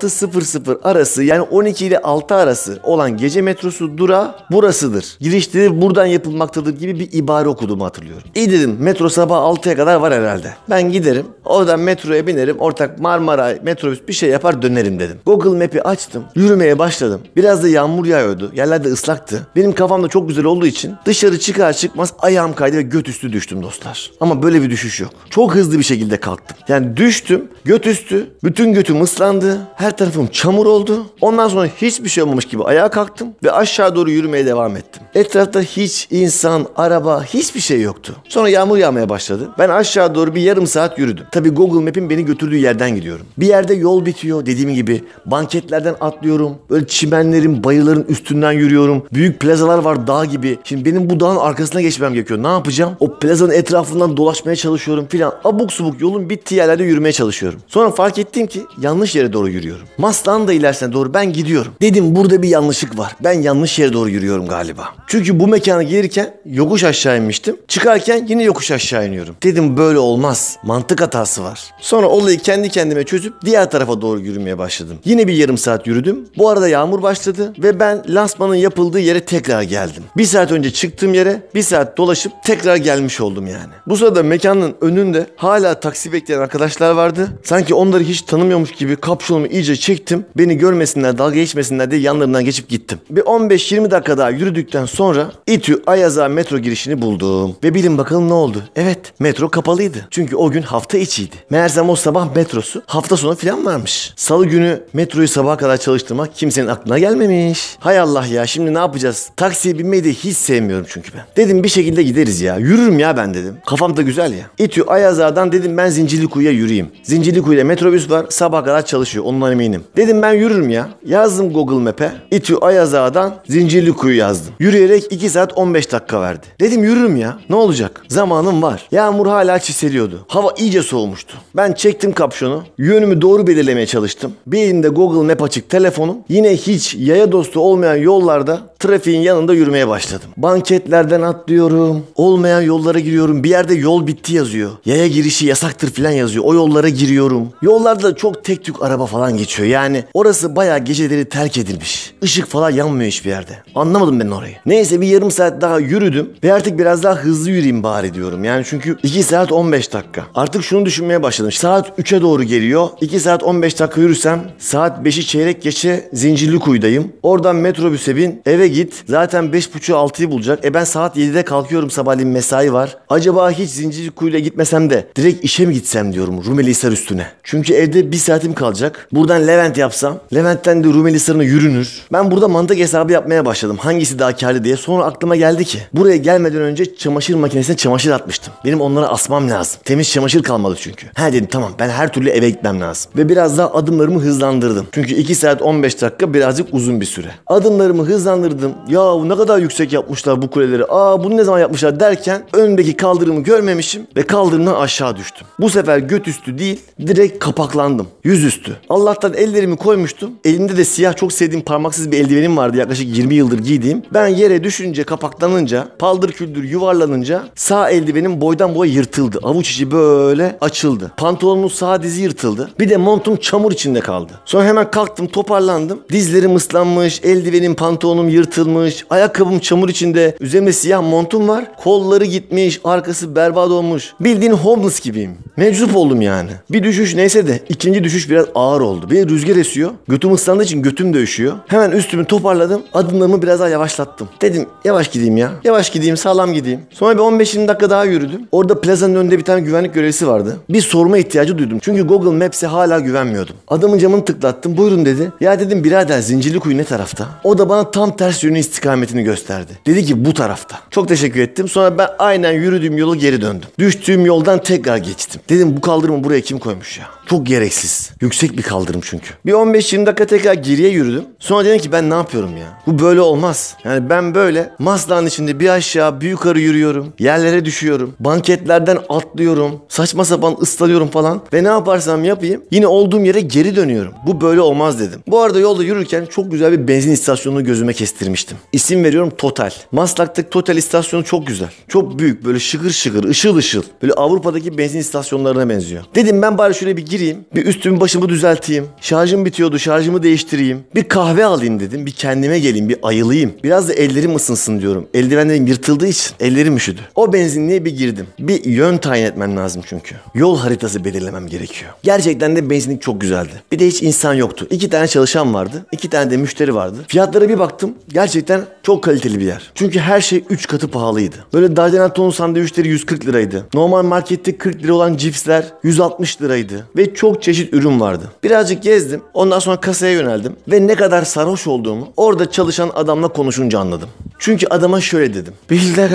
Speaker 1: 0600 arası yani 12 ile 6 arası olan gece metrosu durağı burasıdır. Girişleri buradan yapılmaktadır gibi bir ibare okuduğumu hatırlıyorum. İyi dedim metro sabah 6'ya kadar var herhalde. Ben giderim oradan metroya binerim ortak Marmara metrobüs bir şey yapar dönerim dedim. Google Map'i açtım yürümeye başladım. Biraz da yağmur yağıyordu yerler de ıslaktı. Benim kafamda çok güzel olduğu için dışarı çıkar çıkmaz ayağım kaydı ve göt üstü düştüm dostlar. Ama böyle bir düşüş yok. Çok hızlı bir şekilde kalktım. Yani düştüm göt üstü bütün götüm ıslandı. Her tarafım çamur oldu. Ondan sonra hiçbir şey olmamış gibi ayağa kalktım ve aşağı doğru yürümeye devam ettim. Etrafta hiç insan, araba, hiçbir şey yoktu. Sonra yağmur yağmaya başladı. Ben aşağı doğru bir yarım saat yürüdüm. Tabii Google Map'in beni götürdüğü yerden gidiyorum. Bir yerde yol bitiyor dediğim gibi. Banketlerden atlıyorum. Böyle çimenlerin, bayırların üstünden yürüyorum. Büyük plazalar var dağ gibi. Şimdi benim bu dağın arkasına geçmem gerekiyor. Ne yapacağım? O plazanın etrafından dolaşmaya çalışıyorum filan. Abuk subuk yolun bittiği yerlerde yürümeye çalışıyorum. Sonra fark ettim ki yanlış yere doğru yürüyorum. Maslak'ın da ilerisine doğru ben gidiyorum. Dedim burada bir yanlışlık var. Ben yanlış yere doğru yürüyorum galiba. Çünkü bu mekana gelirken yokuş aşağı inmiştim. Çıkarken yine yokuş aşağı iniyorum. Dedim böyle olmaz. Mantık hatası var. Sonra olayı kendi kendime çözüp diğer tarafa doğru yürümeye başladım. Yine bir yarım saat yürüdüm. Bu arada yağmur başladı ve ben lansmanın yapıldığı yere tekrar geldim. Bir saat önce çıktığım yere bir saat dolaşıp tekrar gelmiş oldum yani. Bu sırada mekanın önünde hala taksi bekleyen arkadaşlar vardı. Sanki onları hiç tanımıyormuş gibi kapşonumu iyice çektim. Beni görmesinler, dalga geçmesinler diye yanlarından geçip gittim. Bir 15-20 dakika daha yürüdükten sonra İTÜ Ayaza metro girişini buldum. Ve bilin bakalım ne oldu? Evet, metro kapalıydı. Çünkü o gün hafta içiydi. Meğersem o sabah metrosu hafta sonu falan varmış. Salı günü metroyu sabaha kadar çalıştırmak kimsenin aklına gelmemiş. Hay Allah ya şimdi ne yapacağız? Taksiye binmeyi de hiç sevmiyorum çünkü ben. Dedim bir şekilde gideriz ya. Yürürüm ya ben dedim. Kafam da güzel ya. İTÜ Ayazağa'dan dedim ben Zincirlikuyu'ya yürüyeyim. Zincirlikuyu'da metrobüs var sabaha kadar çalışıyor ondan eminim. Dedim ben yürürüm ya. Yazdım Google Map'e. İTÜ Ayazağa'dan Zincirlikuyu yazdım. Yürüyerek 2 saat 15 dakika verdi. Dedim yürürüm ya. Ne olacak? Zamanım var. Yağmur hala çiseliyordu. Hava iyice soğumuştu. Ben çektim kapşonu. Yönümü doğru belirlemeye çalıştım. Bir elimde Google Map açık telefonum. Yine hiç yaya dostu olmayan yollarda trafiğin yanında yürümeye başladım. Banketlerden atlıyorum. Olmayan yollara giriyorum. Bir yerde yol bitti yazıyor. Yaya girişi yasaktır falan yazıyor. O yollara giriyorum. Yollarda çok tek tük araba falan geçiyor. Yani orası bayağı geceleri terk edilmiş. Işık falan yanmıyor hiçbir yerde. Anlamadım ben orayı. Neyse bir yarım saat daha yürüdüm ve artık biraz daha hızlı yürüyeyim bari diyorum. Yani çünkü 2 saat 15 dakika. Artık şunu düşünmeye başladım. Saat 3'e doğru geliyor. 2 saat 15 dakika yürüsem saat 5'i çeyrek geçe Zincirlikuyu'dayım. Oradan metrobüse bin eve git. Zaten 5.30'u 6'yı bulacak. E ben saat 7'de kalkıyorum sabahleyin mesai var. Acaba hiç Zincirlikuyu'yla gitmesem de direkt işe mi gitsem diyorum Rumelihisar üstüne. Çünkü evde bir saatim kalacak. Buradan Levent yapsam. Levent'ten de Rumelihisar'ına yürünür. Ben burada mantık hesabı yapmaya başladım. Hangisi daha karlı diye. Sonra aklıma geldi ki buraya gelmeden önce çamaşır makinesine çamaşır atmıştım. Benim onları asmam lazım. Temiz çamaşır kalmadı çünkü. Ha dedim tamam ben her türlü eve gitmem lazım. Ve biraz daha adımlarımı hızlandırdım. Çünkü 2 saat 15 dakika birazcık uzun bir süre. Adımlarımı hızlandırdım. Ya ne kadar yüksek yapmışlar bu kuleleri. Aa bunu ne zaman yapmışlar derken öndeki kaldırımı görmemişim ve kaldırımdan aşağı düştüm. Bu sefer göt üstü değil direkt kapaklandım. Yüzüstü. Allah'tan ellerimi koymuştum. Elimde de siyah çok sevdiğim parmaksız bir eldivenim vardı yaklaşık 20 yıldır giydiğim. Ben yere düşünce kapaklanınca paldır küldür yuvarlanınca sağ eldivenim boydan boya yırtıldı. Avuç içi böyle açıldı. Pantolonumun sağ dizi yırtıldı. Bir de montum çamur içinde kaldı. Sonra hemen kalktım toparlandım. Dizlerim ıslanmış, eldivenim pantolonum yırtılmış, ayakkabım çamur içinde, üzerimde siyah montum var. Kolları gitmiş, arkası berbat olmuş. Bildiğin homeless gibiyim. Meczup oldum yani. Bir düşüş neyse de ikinci düşüş biraz ağır oldu. Bir rüzgar esiyor. Götüm ıslandığı için götüm de üşüyor. Hemen üstümü toparladım. Adımlarımı biraz daha yavaşlattım. Dedim yavaş gideyim ya. Yavaş gideyim, sağlam gideyim. Sonra bir 15-20 dakika daha yürüdüm. Orada plazanın önünde bir tane güvenlik görevlisi vardı. Bir sorma ihtiyacı duydum. Çünkü Google Maps'e hala güvenmiyordum. Adamın camını tıklattım. Buyurun dedi. Ya dedim birader Zincirlikuyu ne tarafta? O da bana tam ters yönü istikametini gösterdi. Dedi ki bu tarafta. Çok teşekkür ettim. Sonra ben aynen yürüdüğüm yolu geri döndüm. Düştüğüm yoldan tekrar geçtim. Dedim bu kaldırımı buraya kim koymuş ya? Çok gereksiz. Yüksek bir kaldırım çünkü. Bir 15-20 dakika tekrar geriye yürüdüm. Sonra dedim ki ben ne yapıyorum ya? Bu böyle olmaz. Yani ben böyle Maslak'ın içinde bir aşağı bir yukarı yürüyorum. Yerlere düşüyorum. Banketlerden atlıyorum. Saçma sapan ıslanıyorum falan. Ve ne yaparsam yapayım yine olduğum yere geri dönüyorum. Bu böyle olmaz dedim. Bu arada yolda yürürken çok güzel bir benzin istasyonunu gözüme kestirmiştim. İsim veriyorum Total. Maslak'taki Total istasyonu çok güzel. Çok büyük böyle şıkır şıkır ışıl ışıl. Böyle Avrupa'daki benzin istasyonlarına benziyor. Dedim ben bari şuraya bir gireyim. Bir üstümü başımı düzelteyim. Şarjım bitiyordu şarjımı değiştireyim. Bir kahve alayım dedim. Bir kendime geleyim bir ayılayım. Biraz da ellerim ısınsın diyorum. Eldivenlerim yırtıldığı için ellerim üşüdü. O benzinliğe bir girdim. Bir yön tayin etmem lazım çünkü. Yol haritası belirlemem gerekiyor. Gerçekten de benzinlik çok güzeldi. Bir de hiç insan yoktu. İki tane çalışan vardı. iki tane de müşteri vardı. Fiyatlara bir baktım. Gerçekten çok kaliteli bir yer. Çünkü her şey 3 katı pahalıydı. Böyle Dardanelton sandviçleri 140 liraydı. Normal markette 40 lira olan cipsler 160 liraydı. Ve çok çeşit ürün vardı. Birazcık gezdim. Ondan sonra kasaya yöneldim. Ve ne kadar sarhoş olduğumu orada çalışan adamla konuşunca anladım. Çünkü adama şöyle dedim. Bilde.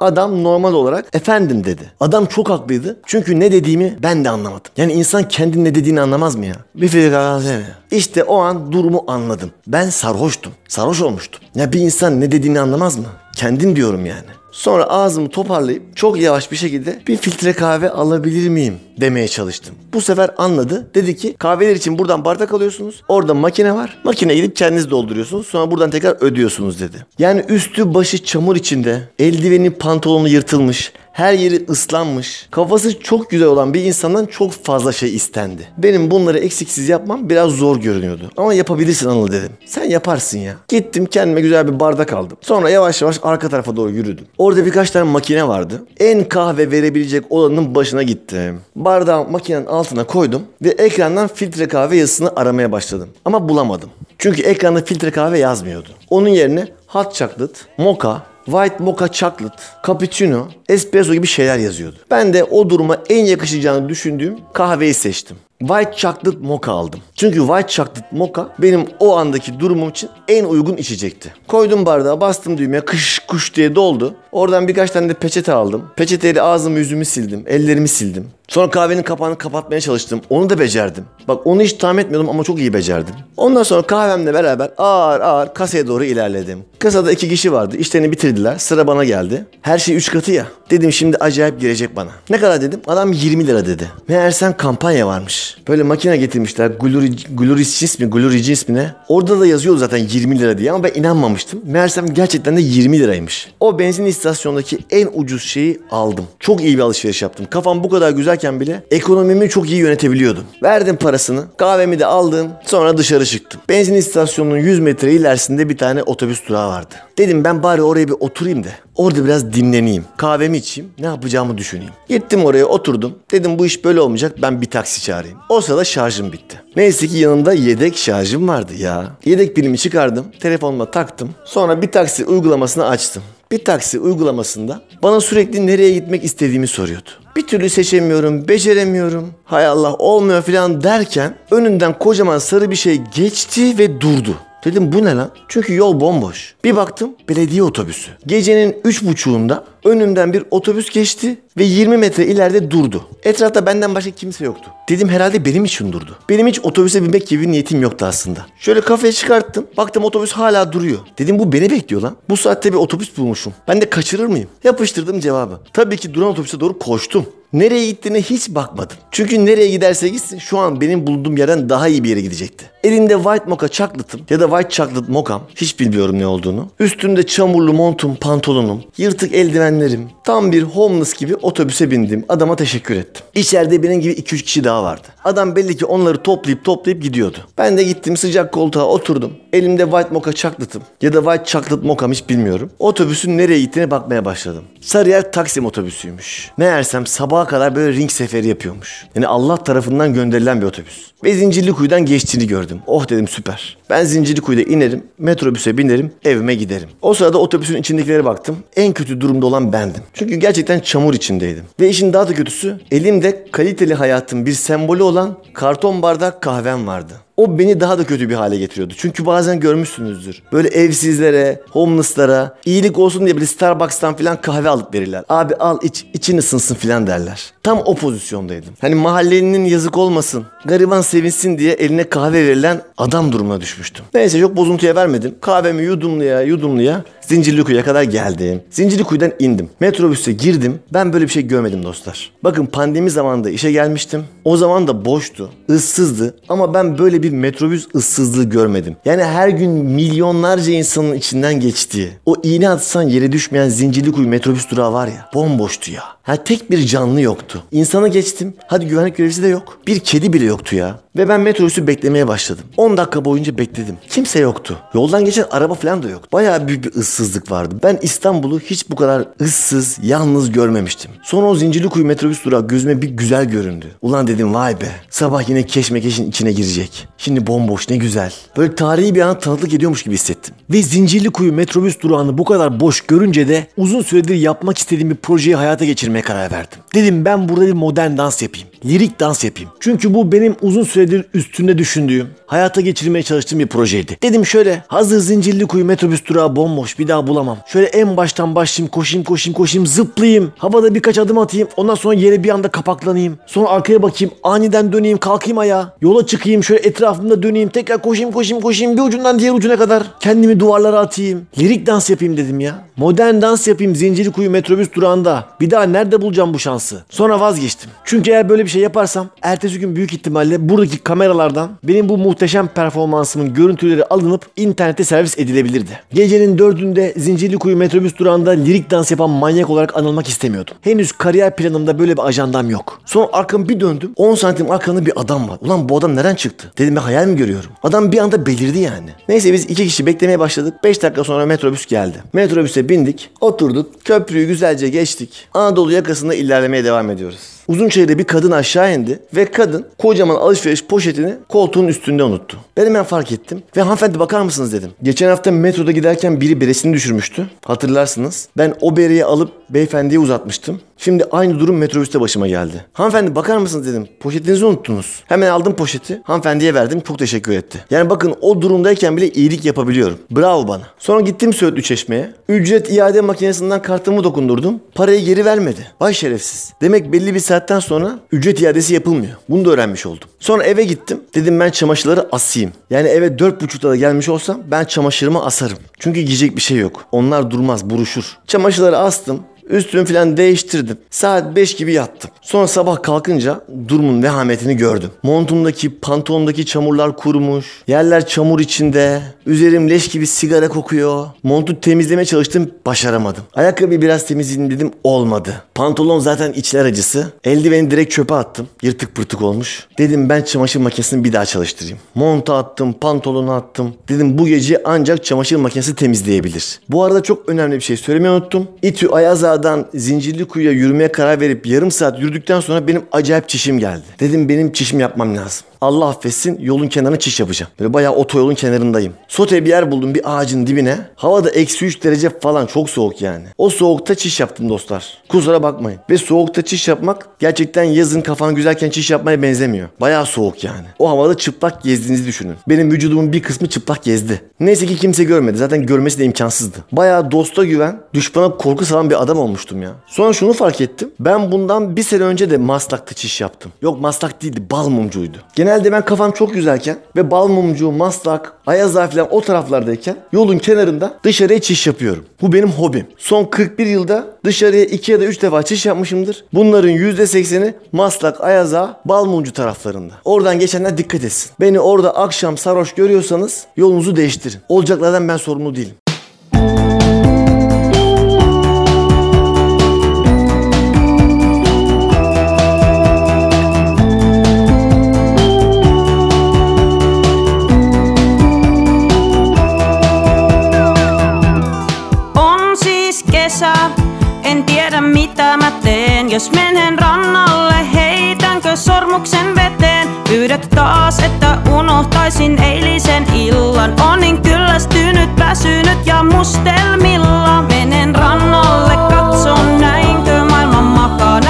Speaker 1: Adam normal olarak efendim dedi. Adam çok haklıydı. Çünkü ne dediğimi ben de anlamadım. Yani insan kendinin ne dediğini anlamaz mı ya? Bir? İşte o an durumu anladım. Ben sarhoştum. Sarhoş olmuştum. Ya bir insan ne dediğini anlamaz mı? Kendim diyorum yani. Sonra ağzımı toparlayıp çok yavaş bir şekilde bir filtre kahve alabilir miyim demeye çalıştım. Bu sefer anladı. Dedi ki kahveler için buradan bardak alıyorsunuz. Orada makine var. Makineye gidip kendiniz dolduruyorsunuz. Sonra buradan tekrar ödüyorsunuz dedi. Yani üstü başı çamur içinde. Eldiveni pantolonu yırtılmış. Her yeri ıslanmış. Kafası çok güzel olan bir insandan çok fazla şey istendi. Benim bunları eksiksiz yapmam biraz zor görünüyordu. Ama yapabilirsin Anıl dedim. Sen yaparsın ya. Gittim kendime güzel bir bardak aldım. Sonra yavaş yavaş arka tarafa doğru yürüdüm. Orada birkaç tane makine vardı. En kahve verebilecek olanın başına gittim. Bardağı makinenin altına koydum ve ekrandan filtre kahve yazısını aramaya başladım. Ama bulamadım. Çünkü ekranda filtre kahve yazmıyordu. Onun yerine hot chocolate, mocha, White Mocha Chocolate, Cappuccino, Espresso gibi şeyler yazıyordu. Ben de o duruma en yakışacağını düşündüğüm kahveyi seçtim. White Chocolate Mocha aldım. Çünkü White Chocolate Mocha benim o andaki durumum için en uygun içecekti. Koydum bardağa bastım düğmeye kış kuş diye doldu. Oradan birkaç tane de peçete aldım. Peçeteyle ağzımı yüzümü sildim. Ellerimi sildim. Sonra kahvenin kapağını kapatmaya çalıştım. Onu da becerdim. Bak onu hiç tahmin etmiyordum ama çok iyi becerdim. Ondan sonra kahvemle beraber ağır ağır kasaya doğru ilerledim. Kasada iki kişi vardı. İşlerini bitirdiler. Sıra bana geldi. Her şey üç katı ya. Dedim şimdi acayip girecek bana. Ne kadar dedim? Adam 20 lira dedi. Meğersem kampanya varmış. Böyle makine getirmişler. Glori- Gloricis mi? Gloricis mi ne? Orada da yazıyordu zaten 20 lira diye ama ben inanmamıştım. Meğersem gerçekten de 20 liraymış. O benzin istasyonundaki en ucuz şeyi aldım. Çok iyi bir alışveriş yaptım. Kafam bu kadar güzelken bile ekonomimi çok iyi yönetebiliyordum. Verdim parasını. Kahvemi de aldım. Sonra dışarı çıktım. Benzin istasyonunun 100 metre ilerisinde bir tane otobüs durağı vardı. Dedim ben bari oraya bir oturayım da orada biraz dinleneyim. Kahvemi içeyim. Ne yapacağımı düşüneyim. Gittim oraya oturdum. Dedim bu iş böyle olmayacak. Ben bir taksi çağırayım. O sırada şarjım bitti. Neyse ki yanımda yedek şarjım vardı ya. Yedek pilimi çıkardım. Telefonuma taktım. Sonra bir taksi uygulamasını açtım. Bir taksi uygulamasında bana sürekli nereye gitmek istediğimi soruyordu. Bir türlü seçemiyorum, beceremiyorum. Hay Allah olmuyor falan derken önünden kocaman sarı bir şey geçti ve durdu. Dedim bu ne lan? Çünkü yol bomboş. Bir baktım belediye otobüsü. Gecenin üç buçuğunda önümden bir otobüs geçti ve 20 metre ileride durdu. Etrafta benden başka kimse yoktu. Dedim herhalde benim için durdu. Benim hiç otobüse binmek gibi bir niyetim yoktu aslında. Şöyle kafayı çıkarttım. Baktım otobüs hala duruyor. Dedim bu beni bekliyor lan. Bu saatte bir otobüs bulmuşum. Ben de kaçırır mıyım? Yapıştırdım cevabı. Tabii ki duran otobüse doğru koştum. Nereye gittiğine hiç bakmadım. Çünkü nereye giderse gitsin şu an benim bulunduğum yerden daha iyi bir yere gidecekti. Elinde white mocha chocolate'ım ya da white chocolate mocha'm hiç bilmiyorum ne olduğunu. Üstümde çamurlu montum, pantolonum, yırtık eldivenlerim. Tam bir homeless gibi otobüse bindim. Adama teşekkür ettim. İçeride benim gibi 2-3 kişi daha vardı. Adam belli ki onları toplayıp toplayıp gidiyordu. Ben de gittim sıcak koltuğa oturdum. Elimde white mocha chocolate'ım ya da white chocolate mocha'm hiç bilmiyorum. Otobüsün nereye gittiğine bakmaya başladım. Sarıyer Taksim otobüsüymüş. Meğersem sabaha kadar böyle ring seferi yapıyormuş. Yani Allah tarafından gönderilen bir otobüs. Ve Zincirlikuyu'dan geçtiğini gördüm. Oh dedim süper. Ben Zincirlikuyu'da inerim, metrobüse binerim, evime giderim. O sırada otobüsün içindekilere baktım. En kötü durumda olan bendim. Çünkü gerçekten çamur içindeydim. Ve işin daha da kötüsü elimde kaliteli hayatın bir sembolü olan karton bardak kahvem vardı. O beni daha da kötü bir hale getiriyordu. Çünkü bazen görmüşsünüzdür. Böyle evsizlere, homeless'lara iyilik olsun diye bir Starbucks'tan falan kahve alıp verirler. Abi al iç, için ısınsın falan derler. Tam o pozisyondaydım. Hani mahallenin yazık olmasın, gariban sevinsin diye eline kahve verilen adam durumuna düşmüştüm. Neyse çok bozuntuya vermedim. Kahvemi yudumluya yudumluya Zincirlikuyu'ya kadar geldim. Zincirlikuyu'dan indim. Metrobüse girdim. Ben böyle bir şey görmedim dostlar. Bakın pandemi zamanında işe gelmiştim. O zaman da boştu, ıssızdı ama ben böyle bir metrobüs ıssızlığı görmedim. Yani her gün milyonlarca insanın içinden geçtiği, o iğne atsan yere düşmeyen Zincirlikuyu metrobüs durağı var ya, bomboştu ya. Ha tek bir canlı yoktu. İnsanı geçtim. Hadi güvenlik görevlisi de yok. Bir kedi bile yoktu ya. Ve ben metrobüsü beklemeye başladım. 10 dakika boyunca bekledim. Kimse yoktu. Yoldan geçen araba falan da yoktu. Bayağı büyük bir ıssızlık vardı. Ben İstanbul'u hiç bu kadar ıssız, yalnız görmemiştim. Sonra o Zincirlikuyu metrobüs durağı gözüme bir güzel göründü. Ulan dedim vay be. Sabah yine keşmekeşin içine girecek. Şimdi bomboş ne güzel. Böyle tarihi bir ana tanıklık ediyormuş gibi hissettim.
Speaker 6: Ve Zincirlikuyu metrobüs durağını bu kadar boş görünce de uzun süredir yapmak istediğim bir projeyi hayata geçirmeye karar verdim. Dedim ben burada bir modern dans yapayım.
Speaker 1: lirik dans yapayım. Çünkü bu benim uzun süredir üstünde düşündüğüm, hayata geçirmeye çalıştığım bir projeydi. Dedim şöyle hazır Zincirlikuyu metrobüs durağı bomboş bir daha bulamam. Şöyle en baştan başlayayım koşayım koşayım koşayım zıplayayım. Havada birkaç adım atayım ondan sonra yere bir anda kapaklanayım. Sonra arkaya bakayım aniden döneyim kalkayım ayağa. Yola çıkayım şöyle etrafımda döneyim tekrar koşayım koşayım koşayım bir ucundan diğer ucuna kadar. Kendimi duvarlara atayım. Lirik dans yapayım dedim ya. Modern dans yapayım Zincirlikuyu metrobüs durağında. Bir daha nerede bulacağım bu şansı? Sonra vazgeçtim. Çünkü eğer böyle bir şey yaparsam ertesi gün büyük ihtimalle buradaki kameralardan benim bu muhteşem performansımın görüntüleri alınıp internete servis edilebilirdi. Gecenin dördünde Zincirlikuyu metrobüs durağında lirik dans yapan manyak olarak anılmak istemiyordum. Henüz kariyer planımda böyle bir ajandam yok. Sonra arkamı bir döndüm. 10 santim arkamda bir adam var. Ulan bu adam nereden çıktı? Dedim ben hayal mi görüyorum? Adam bir anda belirdi yani. Neyse biz iki kişi beklemeye başladık. 5 dakika sonra metrobüs geldi. Metrobüse bindik. Oturduk. Köprüyü güzelce geçtik. Anadolu yakasında ilerlemeye devam ediyoruz. Uzunçayır'da bir kadın aşağı indi ve kadın kocaman alışveriş poşetini koltuğun üstünde unuttu. Ben hemen fark ettim ve hanımefendi bakar mısınız dedim. Geçen hafta metroda giderken biri beresini düşürmüştü. Hatırlarsınız. Ben o bereyi alıp beyefendiye uzatmıştım. Şimdi aynı durum metrobüste başıma geldi. Hanımefendi bakar mısınız dedim. Poşetinizi unuttunuz. Hemen aldım poşeti. Hanımefendiye verdim. Çok teşekkür etti. Yani bakın o durumdayken bile iyilik yapabiliyorum. Bravo bana. Sonra gittim Söğütlü Çeşme'ye. Ücret iade makinesinden kartımı dokundurdum. Parayı geri vermedi. Vay şerefsiz. Demek belli bir saatten sonra ücret iadesi yapılmıyor. Bunu da öğrenmiş oldum. Sonra eve gittim. Dedim ben çamaşırları asayım. Yani eve dört buçukta da gelmiş olsam ben çamaşırımı asarım. Çünkü giyecek bir şey yok. Onlar durmaz, buruşur. Çamaşırları astım. Üstümü falan değiştirdim. Saat 5 gibi yattım. Sonra sabah kalkınca durumun vehametini gördüm. Montumdaki, pantolondaki çamurlar kurumuş. Yerler çamur içinde. Üzerim leş gibi sigara kokuyor. Montu temizlemeye çalıştım, başaramadım. Ayakkabıyı biraz temizledim dedim, olmadı. Pantolon zaten içler acısı. Eldiveni direkt çöpe attım. Yırtık pırtık olmuş. Dedim ben çamaşır makinesini bir daha çalıştırayım. Montu attım, pantolonu attım. Dedim bu gece ancak çamaşır makinesi temizleyebilir. Bu arada çok önemli bir şey söylemeyi unuttum. İTÜ Ayazağa'dan Zincirlikuyu'ya yürümeye karar verip yarım saat yürüdükten sonra benim acayip çişim geldi. Dedim benim çişim yapmam lazım. Allah affetsin yolun kenarına çiş yapacağım. Böyle bayağı otoyolun kenarındayım. Sote bir yer buldum bir ağacın dibine. Havada eksi 3 derece falan çok soğuk yani. O soğukta çiş yaptım dostlar. Kusura bakmayın. Ve soğukta çiş yapmak gerçekten yazın kafan güzelken çiş yapmaya benzemiyor. Bayağı soğuk yani. O havada çıplak gezdiğinizi düşünün. Benim vücudumun bir kısmı çıplak gezdi. Neyse ki kimse görmedi. Zaten görmesi de imkansızdı. Bayağı dosta güven, düşmana korku salan bir adam olmuştum ya. Sonra şunu fark ettim. Ben bundan bir sene önce de Maslak'ta çiş yaptım. Yok Maslak değildi, bal mumcuydu. Genelde ben kafam çok güzelken ve bal mumcu, Maslak, Ayazdağ falan o taraflardayken yolun kenarında dışarıya çiş yapıyorum. Bu benim hobim. Son 41 yılda dışarıya 2 ya da 3 defa çiş yapmışımdır. Bunların %80'i Maslak, Ayazdağ, bal mumcu taraflarında. Oradan geçenler dikkat etsin. Beni orada akşam sarhoş görüyorsanız yolunuzu değiştirin. Olacaklardan ben sorumlu değilim.
Speaker 3: Tiedä mitä mä teen. Jos menen rannalle, heitänkö sormuksen veteen? Pyydät taas, että unohtaisin eilisen illan. On niin kyllästynyt, väsynyt ja mustelmilla. Menen rannalle, katson näinkö maailman makaa.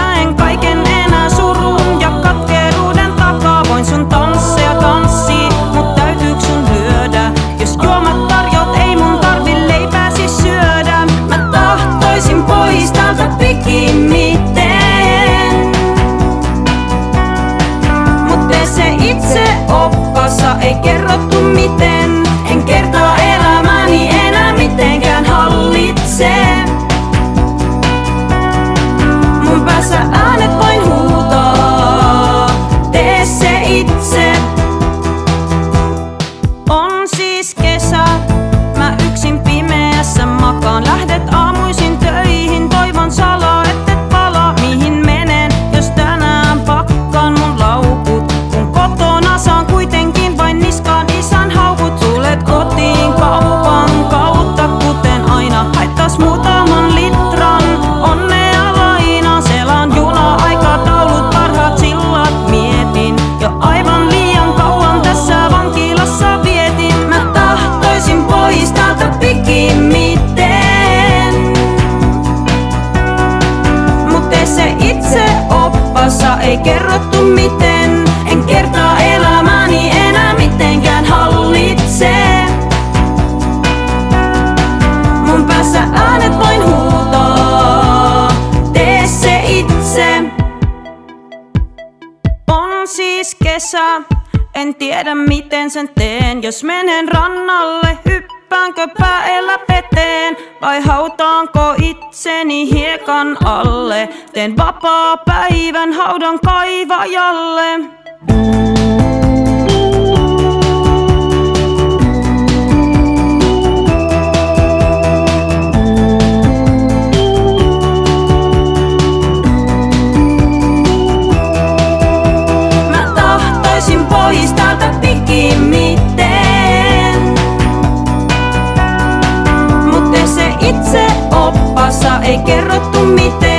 Speaker 3: Ei kerrottu miten. En kertaa kerrottu miten. En kertaa elämäni enää mitenkään hallitse. Mun päässä äänet vain huutaa, tee se itse. On siis kesä, en tiedä miten sen teen. Jos menen rannalle, hyppäänkö päällä veteen? Vai hautaanko itseni hiekan alle? Teen vapaa päivän haudan kaivajalle. Mä oppassa ei kerrottu miten.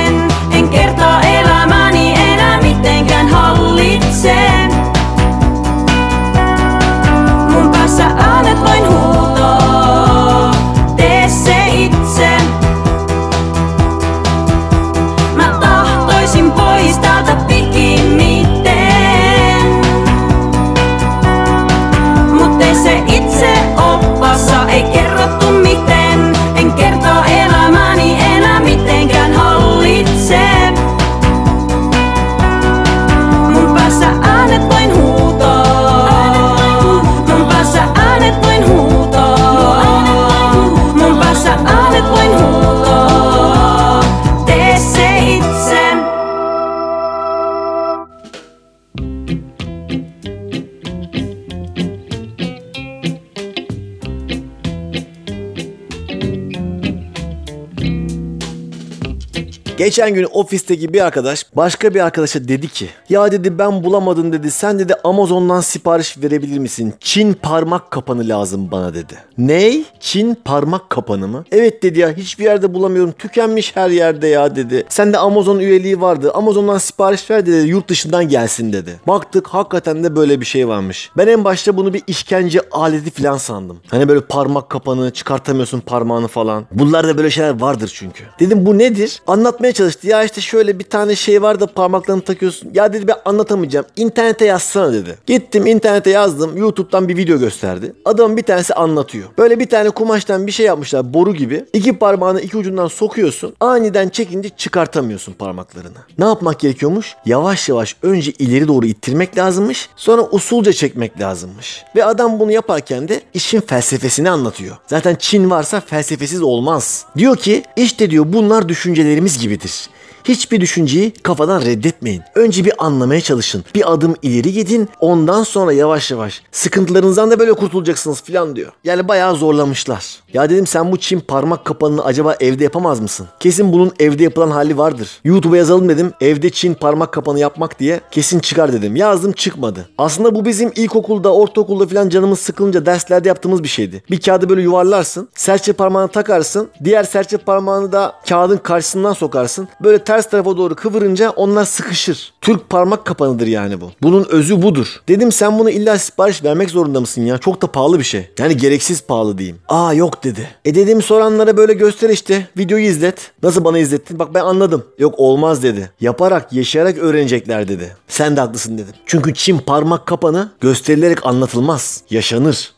Speaker 1: Geçen gün ofisteki bir arkadaş başka bir arkadaşa dedi ki ya dedi ben bulamadım dedi sen dedi Amazon'dan sipariş verebilir misin? Çin parmak kapanı lazım bana dedi. Ney? Çin parmak kapanı mı? Evet dedi ya hiçbir yerde bulamıyorum tükenmiş her yerde ya dedi. Sen de Amazon üyeliği vardı Amazon'dan sipariş ver dedi yurt dışından gelsin dedi. Baktık hakikaten de böyle bir şey varmış. Ben en başta bunu bir işkence aleti falan sandım. Hani böyle parmak kapanı çıkartamıyorsun parmağını falan. Bunlarda böyle şeyler vardır çünkü. Dedim bu nedir? Anlatmaya çalıştı. Ya işte şöyle bir tane şey var da parmaklarını takıyorsun. Ya dedi ben anlatamayacağım. İnternete yazsana dedi. Gittim internete yazdım. YouTube'dan bir video gösterdi. Adamın bir tanesi anlatıyor. Böyle bir tane kumaştan bir şey yapmışlar boru gibi. İki parmağını iki ucundan sokuyorsun. Aniden çekince çıkartamıyorsun parmaklarını. Ne yapmak gerekiyormuş? Yavaş yavaş önce ileri doğru ittirmek lazımmış. Sonra usulca çekmek lazımmış. Ve adam bunu yaparken de işin felsefesini anlatıyor. Zaten Çin varsa felsefesiz olmaz. Diyor ki işte diyor bunlar düşüncelerimiz gibidir. this Hiçbir düşünceyi kafadan reddetmeyin. Önce bir anlamaya çalışın. Bir adım ileri gidin. Ondan sonra yavaş yavaş sıkıntılarınızdan da böyle kurtulacaksınız falan diyor. Yani bayağı zorlamışlar. Ya dedim sen bu Çin parmak kapanını acaba evde yapamaz mısın? Kesin bunun evde yapılan hali vardır. YouTube'a yazalım dedim. Evde Çin parmak kapanı yapmak diye kesin çıkar dedim. Yazdım çıkmadı. Aslında bu bizim ilkokulda, ortaokulda falan canımız sıkılınca derslerde yaptığımız bir şeydi. Bir kağıdı böyle yuvarlarsın. Serçe parmağını takarsın. Diğer serçe parmağını da kağıdın karşısından sokarsın. Böyle ters tarafa doğru kıvırınca onlar sıkışır. Türk parmak kapanıdır yani bu. Bunun özü budur. Dedim sen bunu illa sipariş vermek zorunda mısın ya? Çok da pahalı bir şey. Yani gereksiz pahalı diyeyim. Aa yok dedi. E dedim soranlara böyle göster işte. Videoyu izlet. Nasıl bana izlettin? Bak ben anladım. Yok olmaz dedi. Yaparak, yaşayarak öğrenecekler dedi. Sen de haklısın dedim. Çünkü Çin parmak kapanı gösterilerek anlatılmaz. Yaşanır.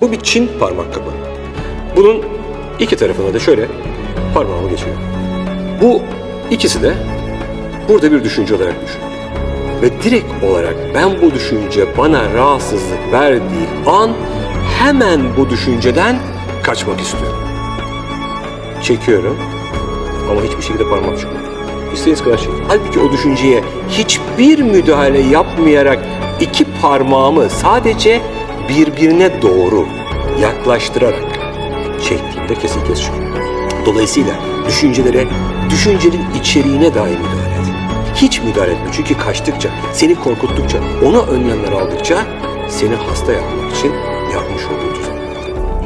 Speaker 7: Bu bir Çin parmak kapanı. Bunun iki tarafına da şöyle parmağımı geçiyor. Bu ikisi de burada bir düşünce olarak düşün. Ve direkt olarak ben bu düşünce bana rahatsızlık verdiği an hemen bu düşünceden kaçmak istiyorum. Çekiyorum ama hiçbir şekilde parmak çıkmıyor. İstediğiniz kadar çekin. Halbuki o düşünceye hiçbir müdahale yapmayarak iki parmağımı sadece birbirine doğru yaklaştırarak çektiğimde kesin çıkıyor. Dolayısıyla düşüncelere, düşüncenin içeriğine dair müdahale et. Hiç müdahale etme çünkü kaçtıkça, seni korkuttukça, ona önlemler aldıkça seni hasta yapmak için yapmış olduğu.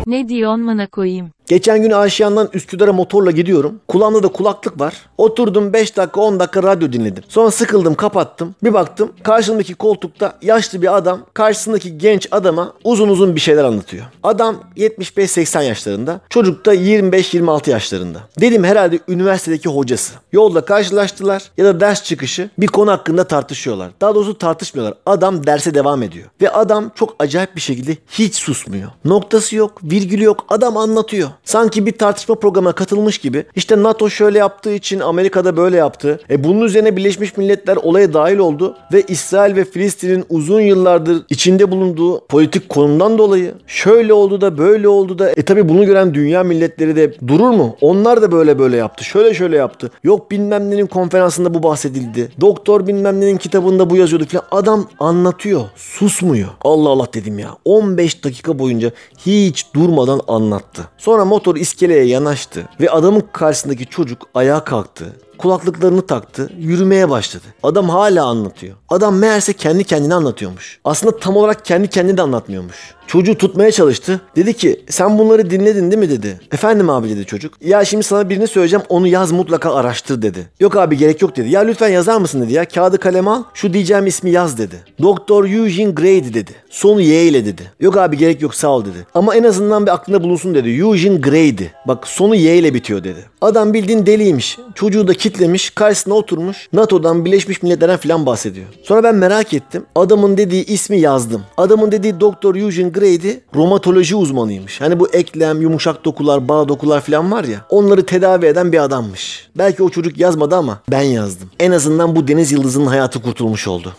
Speaker 5: Ne diyorsun mana koyayım?
Speaker 1: Geçen gün Aşiyan'dan Üsküdar'a motorla gidiyorum. Kulağımda da kulaklık var. Oturdum 5 dakika 10 dakika radyo dinledim. Sonra sıkıldım kapattım. Bir baktım karşımdaki koltukta yaşlı bir adam karşısındaki genç adama uzun uzun bir şeyler anlatıyor. Adam 75-80 yaşlarında. Çocuk da 25-26 yaşlarında. Dedim herhalde üniversitedeki hocası. Yolda karşılaştılar ya da ders çıkışı bir konu hakkında tartışıyorlar. Daha doğrusu tartışmıyorlar. Adam derse devam ediyor. Ve adam çok acayip bir şekilde hiç susmuyor. Noktası yok, virgülü yok. Adam anlatıyor. Sanki bir tartışma programına katılmış gibi. İşte NATO şöyle yaptığı için Amerika'da böyle yaptı. E bunun üzerine Birleşmiş Milletler olaya dahil oldu ve İsrail ve Filistin'in uzun yıllardır içinde bulunduğu politik konumdan dolayı şöyle oldu da böyle oldu da e tabi bunu gören dünya milletleri de durur mu? Onlar da böyle böyle yaptı. Şöyle şöyle yaptı. Yok bilmem nenin konferansında bu bahsedildi. Doktor bilmem nenin kitabında bu yazıyordu falan. Adam anlatıyor. Susmuyor. Allah Allah dedim ya. 15 dakika boyunca hiç durmadan anlattı. Sonra motor iskeleye yanaştı ve adamın karşısındaki çocuk ayağa kalktı. Kulaklıklarını taktı, yürümeye başladı. Adam hala anlatıyor. Adam meğerse kendi kendine anlatıyormuş. Aslında tam olarak kendi kendine de anlatmıyormuş. Çocuğu tutmaya çalıştı. Dedi ki sen bunları dinledin değil mi dedi. Efendim abi dedi çocuk. Ya şimdi sana birini söyleyeceğim onu yaz mutlaka araştır dedi. Yok abi gerek yok dedi. Ya lütfen yazar mısın dedi ya. Kağıdı kaleme al şu diyeceğim ismi yaz dedi. Doktor Eugene Gray'di dedi. Sonu Y ile dedi. Yok abi gerek yok sağ ol dedi. Ama en azından bir aklında bulunsun dedi. Eugene Gray'di. Bak sonu Y ile bitiyor dedi. Adam bildiğin deliymiş. Çocuğu da kitlemiş. Karşısına oturmuş. NATO'dan Birleşmiş Milletler'den falan bahsediyor. Sonra ben merak ettim. Adamın dediği ismi yazdım. Adamın dediği Doktor Eugene Gray'di. Romatoloji uzmanıymış. Hani bu eklem, yumuşak dokular, bağ dokular falan var ya. Onları tedavi eden bir adammış. Belki o çocuk yazmadı ama ben yazdım. En azından bu deniz yıldızının hayatı kurtulmuş oldu.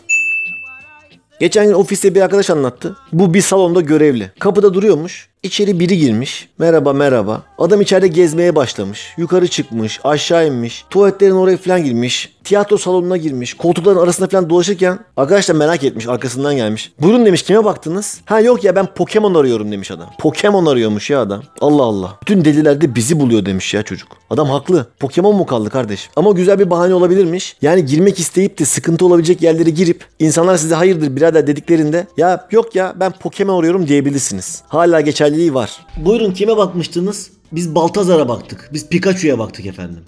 Speaker 1: Geçen gün ofiste bir arkadaş anlattı. Bu bir salonda görevli. Kapıda duruyormuş. İçeri biri girmiş. Merhaba merhaba. Adam içeride gezmeye başlamış. Yukarı çıkmış, aşağı inmiş. Tuvaletlerin oraya falan girmiş. Tiyatro salonuna girmiş. Koltukların arasında falan dolaşırken arkadaş da merak etmiş. Arkasından gelmiş. Buyurun demiş kime baktınız? Ha yok ya ben Pokemon arıyorum demiş adam. Pokemon arıyormuş ya adam. Allah Allah. Bütün deliler de bizi buluyor demiş ya çocuk. Adam haklı. Pokemon mu kaldı kardeş? Ama güzel bir bahane olabilirmiş. Yani girmek isteyip de sıkıntı olabilecek yerlere girip insanlar size hayırdır birader dediklerinde ya yok ya ben Pokemon arıyorum diyebilirsiniz. Hala geçerliliği var. Buyurun kime bakmıştınız? Biz Baltazar'a baktık. Biz Pikachu'ya baktık efendim.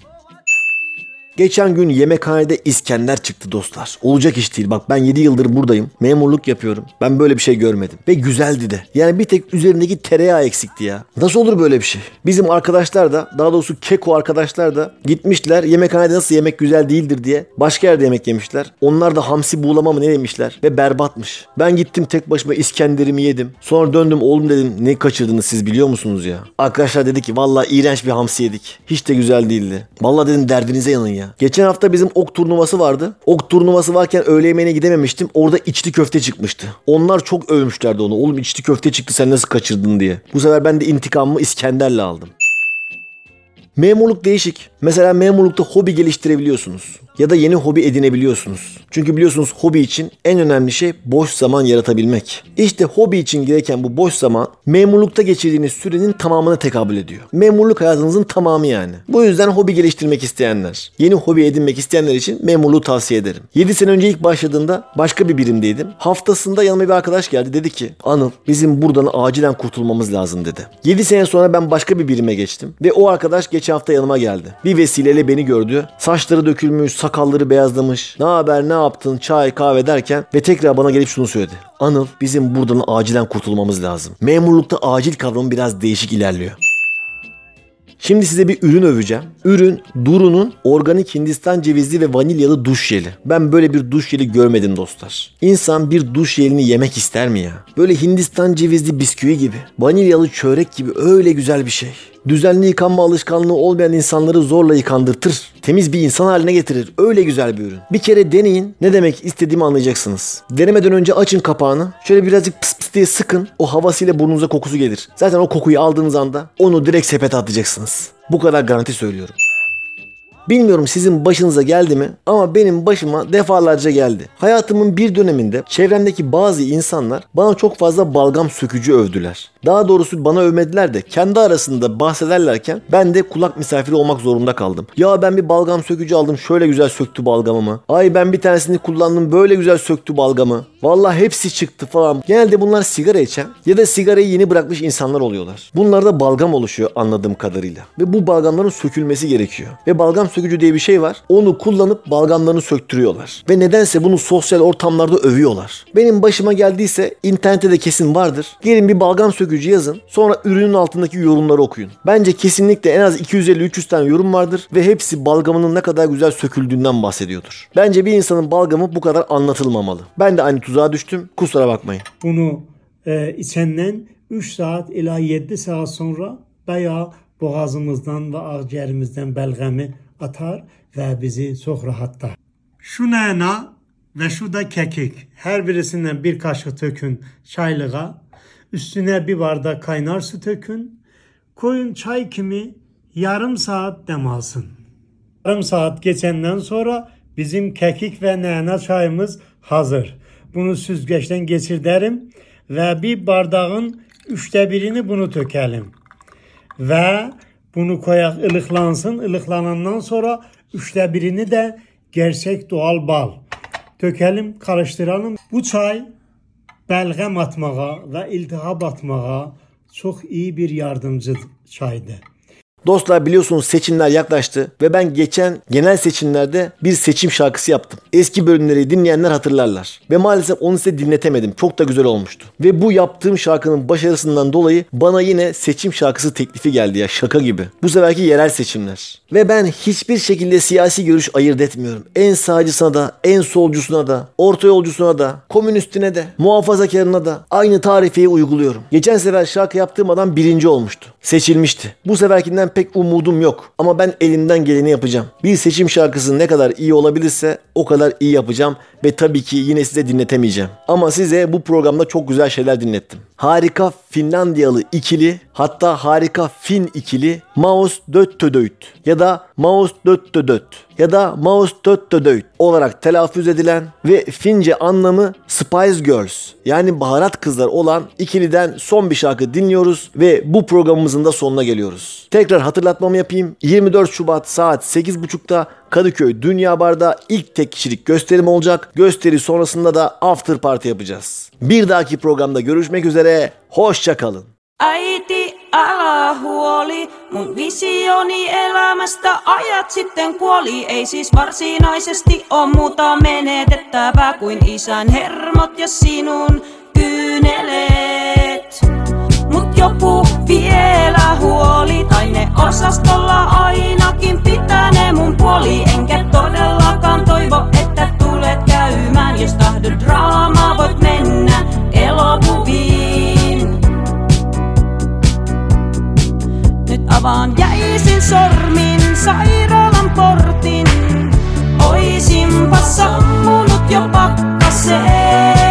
Speaker 1: Geçen gün yemekhanede İskender çıktı dostlar. Olacak iş değil. Bak ben 7 yıldır buradayım. Memurluk yapıyorum. Ben böyle bir şey görmedim. Ve güzeldi de. Yani bir tek üzerindeki tereyağı eksikti ya. Nasıl olur böyle bir şey? Bizim arkadaşlar da daha doğrusu keko arkadaşlar da gitmişler yemekhanede nasıl yemek güzel değildir diye başka yerde yemek yemişler. Onlar da hamsi buğulama mı ne yemişler ve berbatmış. Ben gittim tek başıma İskender'imi yedim. Sonra döndüm oğlum dedim ne kaçırdınız siz biliyor musunuz ya? Arkadaşlar dedi ki vallahi iğrenç bir hamsi yedik. Hiç de güzel değildi. Vallahi dedim derdinize yanın ya. Geçen hafta bizim ok turnuvası vardı. Ok turnuvası varken öğle yemeğine gidememiştim. Orada içli köfte çıkmıştı. Onlar çok övmüşlerdi onu. Oğlum içli köfte çıktı sen nasıl kaçırdın diye. Bu sefer ben de intikamımı İskender'le aldım. Memurluk değişik. Mesela memurlukta hobi geliştirebiliyorsunuz. Ya da yeni hobi edinebiliyorsunuz. Çünkü biliyorsunuz hobi için en önemli şey boş zaman yaratabilmek. İşte hobi için gereken bu boş zaman memurlukta geçirdiğiniz sürenin tamamına tekabül ediyor. Memurluk hayatınızın tamamı yani. Bu yüzden hobi geliştirmek isteyenler, yeni hobi edinmek isteyenler için memurluğu tavsiye ederim. 7 sene önce ilk başladığımda başka bir birimdeydim. Haftasında yanıma bir arkadaş geldi dedi ki Anıl bizim buradan acilen kurtulmamız lazım dedi. 7 sene sonra ben başka bir birime geçtim. Ve o arkadaş geçen hafta yanıma geldi. Bir vesileyle beni gördü. Saçları dökülmüş, sakalları beyazlamış. Ne haber ne yaptın çay kahve derken ve tekrar bana gelip şunu söyledi. Anıl bizim buradan acilen kurtulmamız lazım. Memurlukta acil kavramı biraz değişik ilerliyor. Şimdi size bir ürün öveceğim. Ürün Duru'nun organik Hindistan cevizli ve vanilyalı duş jeli. Ben böyle bir duş jeli görmedim dostlar. İnsan bir duş jelini yemek ister mi ya? Böyle Hindistan cevizli bisküvi gibi, vanilyalı çörek gibi öyle güzel bir şey. Düzenli yıkanma alışkanlığı olmayan insanları zorla yıkandırtır. Temiz bir insan haline getirir. Öyle güzel bir ürün. Bir kere deneyin. Ne demek istediğimi anlayacaksınız. Denemeden önce açın kapağını. Şöyle birazcık pıs pıs diye sıkın. O havasıyla burnunuza kokusu gelir. Zaten o kokuyu aldığınız anda onu direkt sepete atacaksınız. Bu kadar garanti söylüyorum. Bilmiyorum sizin başınıza geldi mi ama benim başıma defalarca geldi. Hayatımın bir döneminde çevremdeki bazı insanlar bana çok fazla balgam sökücü övdüler. Daha doğrusu bana övmediler de kendi arasında bahsederlerken ben de kulak misafiri olmak zorunda kaldım. Ya ben bir balgam sökücü aldım şöyle güzel söktü balgamımı. Ay ben bir tanesini kullandım böyle güzel söktü balgamı. Vallahi hepsi çıktı falan. Genelde bunlar sigara içen ya da sigarayı yeni bırakmış insanlar oluyorlar. Bunlarda balgam oluşuyor anladığım kadarıyla. Ve bu balgamların sökülmesi gerekiyor. Ve balgam sökücü diye bir şey var. Onu kullanıp balgamlarını söktürüyorlar. Ve nedense bunu sosyal ortamlarda övüyorlar. Benim başıma geldiyse internette de kesin vardır. Gelin bir balgam sökücü yazın. Sonra ürünün altındaki yorumları okuyun. Bence kesinlikle en az 250-300 tane yorum vardır ve hepsi balgamının ne kadar güzel söküldüğünden bahsediyordur. Bence bir insanın balgamı bu kadar anlatılmamalı. Ben de aynı tuzağa düştüm. Kusura bakmayın.
Speaker 8: Bunu e, içenden 3 saat ila 7 saat sonra bayağı boğazımızdan ve akciğerimizden belgemi atar ve bizi çok rahatlar. Şu nana ve şu da kekik. Her birisinden bir kaşık tökün çaylığa. Üstüne bir bardak kaynar su tökün. Koyun çay kimi yarım saat dem alsın. Yarım saat geçenden sonra bizim kekik ve nane çayımız hazır. Bunu süzgeçten geçir derim ve bir bardağın üçte birini bunu tökelim. Ve bunu koyak ılıklansın. Ilıklanandan sonra üçte birini de gerçek doğal bal. Tökelim, karıştıralım. Bu çay belgem atmağa ve iltihap atmağa çok iyi bir yardımcı çaydır.
Speaker 1: Dostlar biliyorsunuz seçimler yaklaştı ve ben geçen genel seçimlerde bir seçim şarkısı yaptım. Eski bölümleri dinleyenler hatırlarlar. Ve maalesef onu size dinletemedim. Çok da güzel olmuştu. Ve bu yaptığım şarkının başarısından dolayı bana yine seçim şarkısı teklifi geldi ya şaka gibi. Bu seferki yerel seçimler. Ve ben hiçbir şekilde siyasi görüş ayırt etmiyorum. En sağcısına da, en solcusuna da, orta yolcusuna da, komünistine de, muhafazakarına da aynı tarifeyi uyguluyorum. Geçen sefer şarkı yaptığım adam birinci olmuştu. Seçilmişti. Bu seferkinden pek umudum yok. Ama ben elimden geleni yapacağım. Bir seçim şarkısı ne kadar iyi olabilirse o kadar iyi yapacağım. Ve tabii ki yine size dinletemeyeceğim. Ama size bu programda çok güzel şeyler dinlettim. Harika Finlandiyalı ikili hatta harika Fin ikili Maus Döttödöyt ya da Maus Döttödöt ya da Maus Döttödöyt olarak telaffuz edilen ve Fince anlamı Spice Girls yani baharat kızlar olan ikiliden son bir şarkı dinliyoruz ve bu programımızın da sonuna geliyoruz. Tekrar hatırlatmamı yapayım. 24 Şubat saat 8.30'da Kadıköy Dünya Bar'da ilk tek kişilik gösterim olacak. Gösteri sonrasında da after party yapacağız. Bir dahaki programda görüşmek üzere. Hoşça kalın.
Speaker 3: Äiti, älä huoli, mun visioni elämästä ajat sitten kuoli. Ei siis varsinaisesti oo muuta menetettävää kuin isän hermot ja sinun kyyneleet. Mut joku vielä huoli, tai ne osastolla ainakin pitää ne mun puoli. Enkä todellakaan toivo, että tulet käymään, jos tahdot draamaa voit mennä elokuviin. Nyt avaan jäisin sormin sairaalan portin. Oisinpa sammunut jo pakkaseen.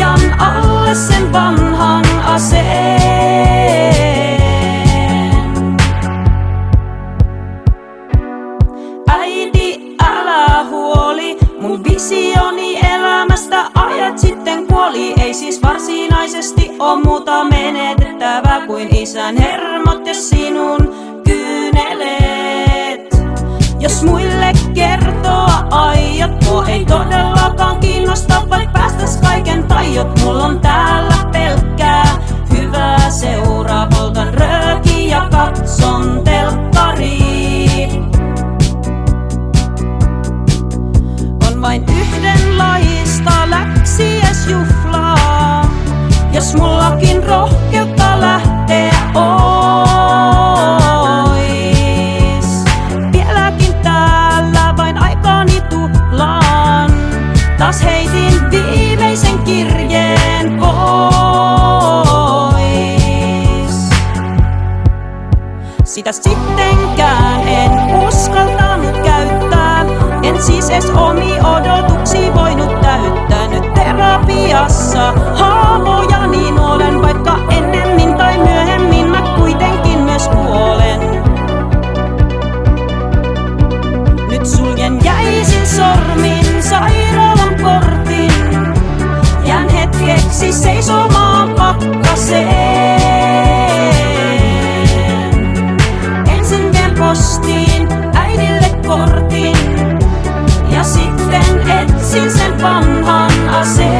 Speaker 3: Ja patjan alle sen vanhan aseen. Äiti, älä huoli, mun visioni elämästä ajat sitten kuoli. Ei siis varsinaisesti oo muuta menetettävää kuin isän hermot ja sinun kyyneleet. Jos muille kertoa aiot, tuo ei todellakaan kiinnosta, vaikka päästäs kaiken tajot. Mulla on täällä pelkkää hyvää seuraa, poltan rööki ja katson telkkariin. on vain yhdenlaista läksiäisjuhlaa. Jos mullakin rohkeutta Sitä sittenkään en uskaltanut käyttää. En siis edes omi odotuksi voinut täyttää. Nyt terapiassa Haavoja niin olen, vaikka ennemmin tai myöhemmin mä kuitenkin myös kuolen Nyt suljen jäisin sormin sairaalan portin Jään hetkeksi seisomaan pakkaseen Ja sitten etsin sen vanhan aseen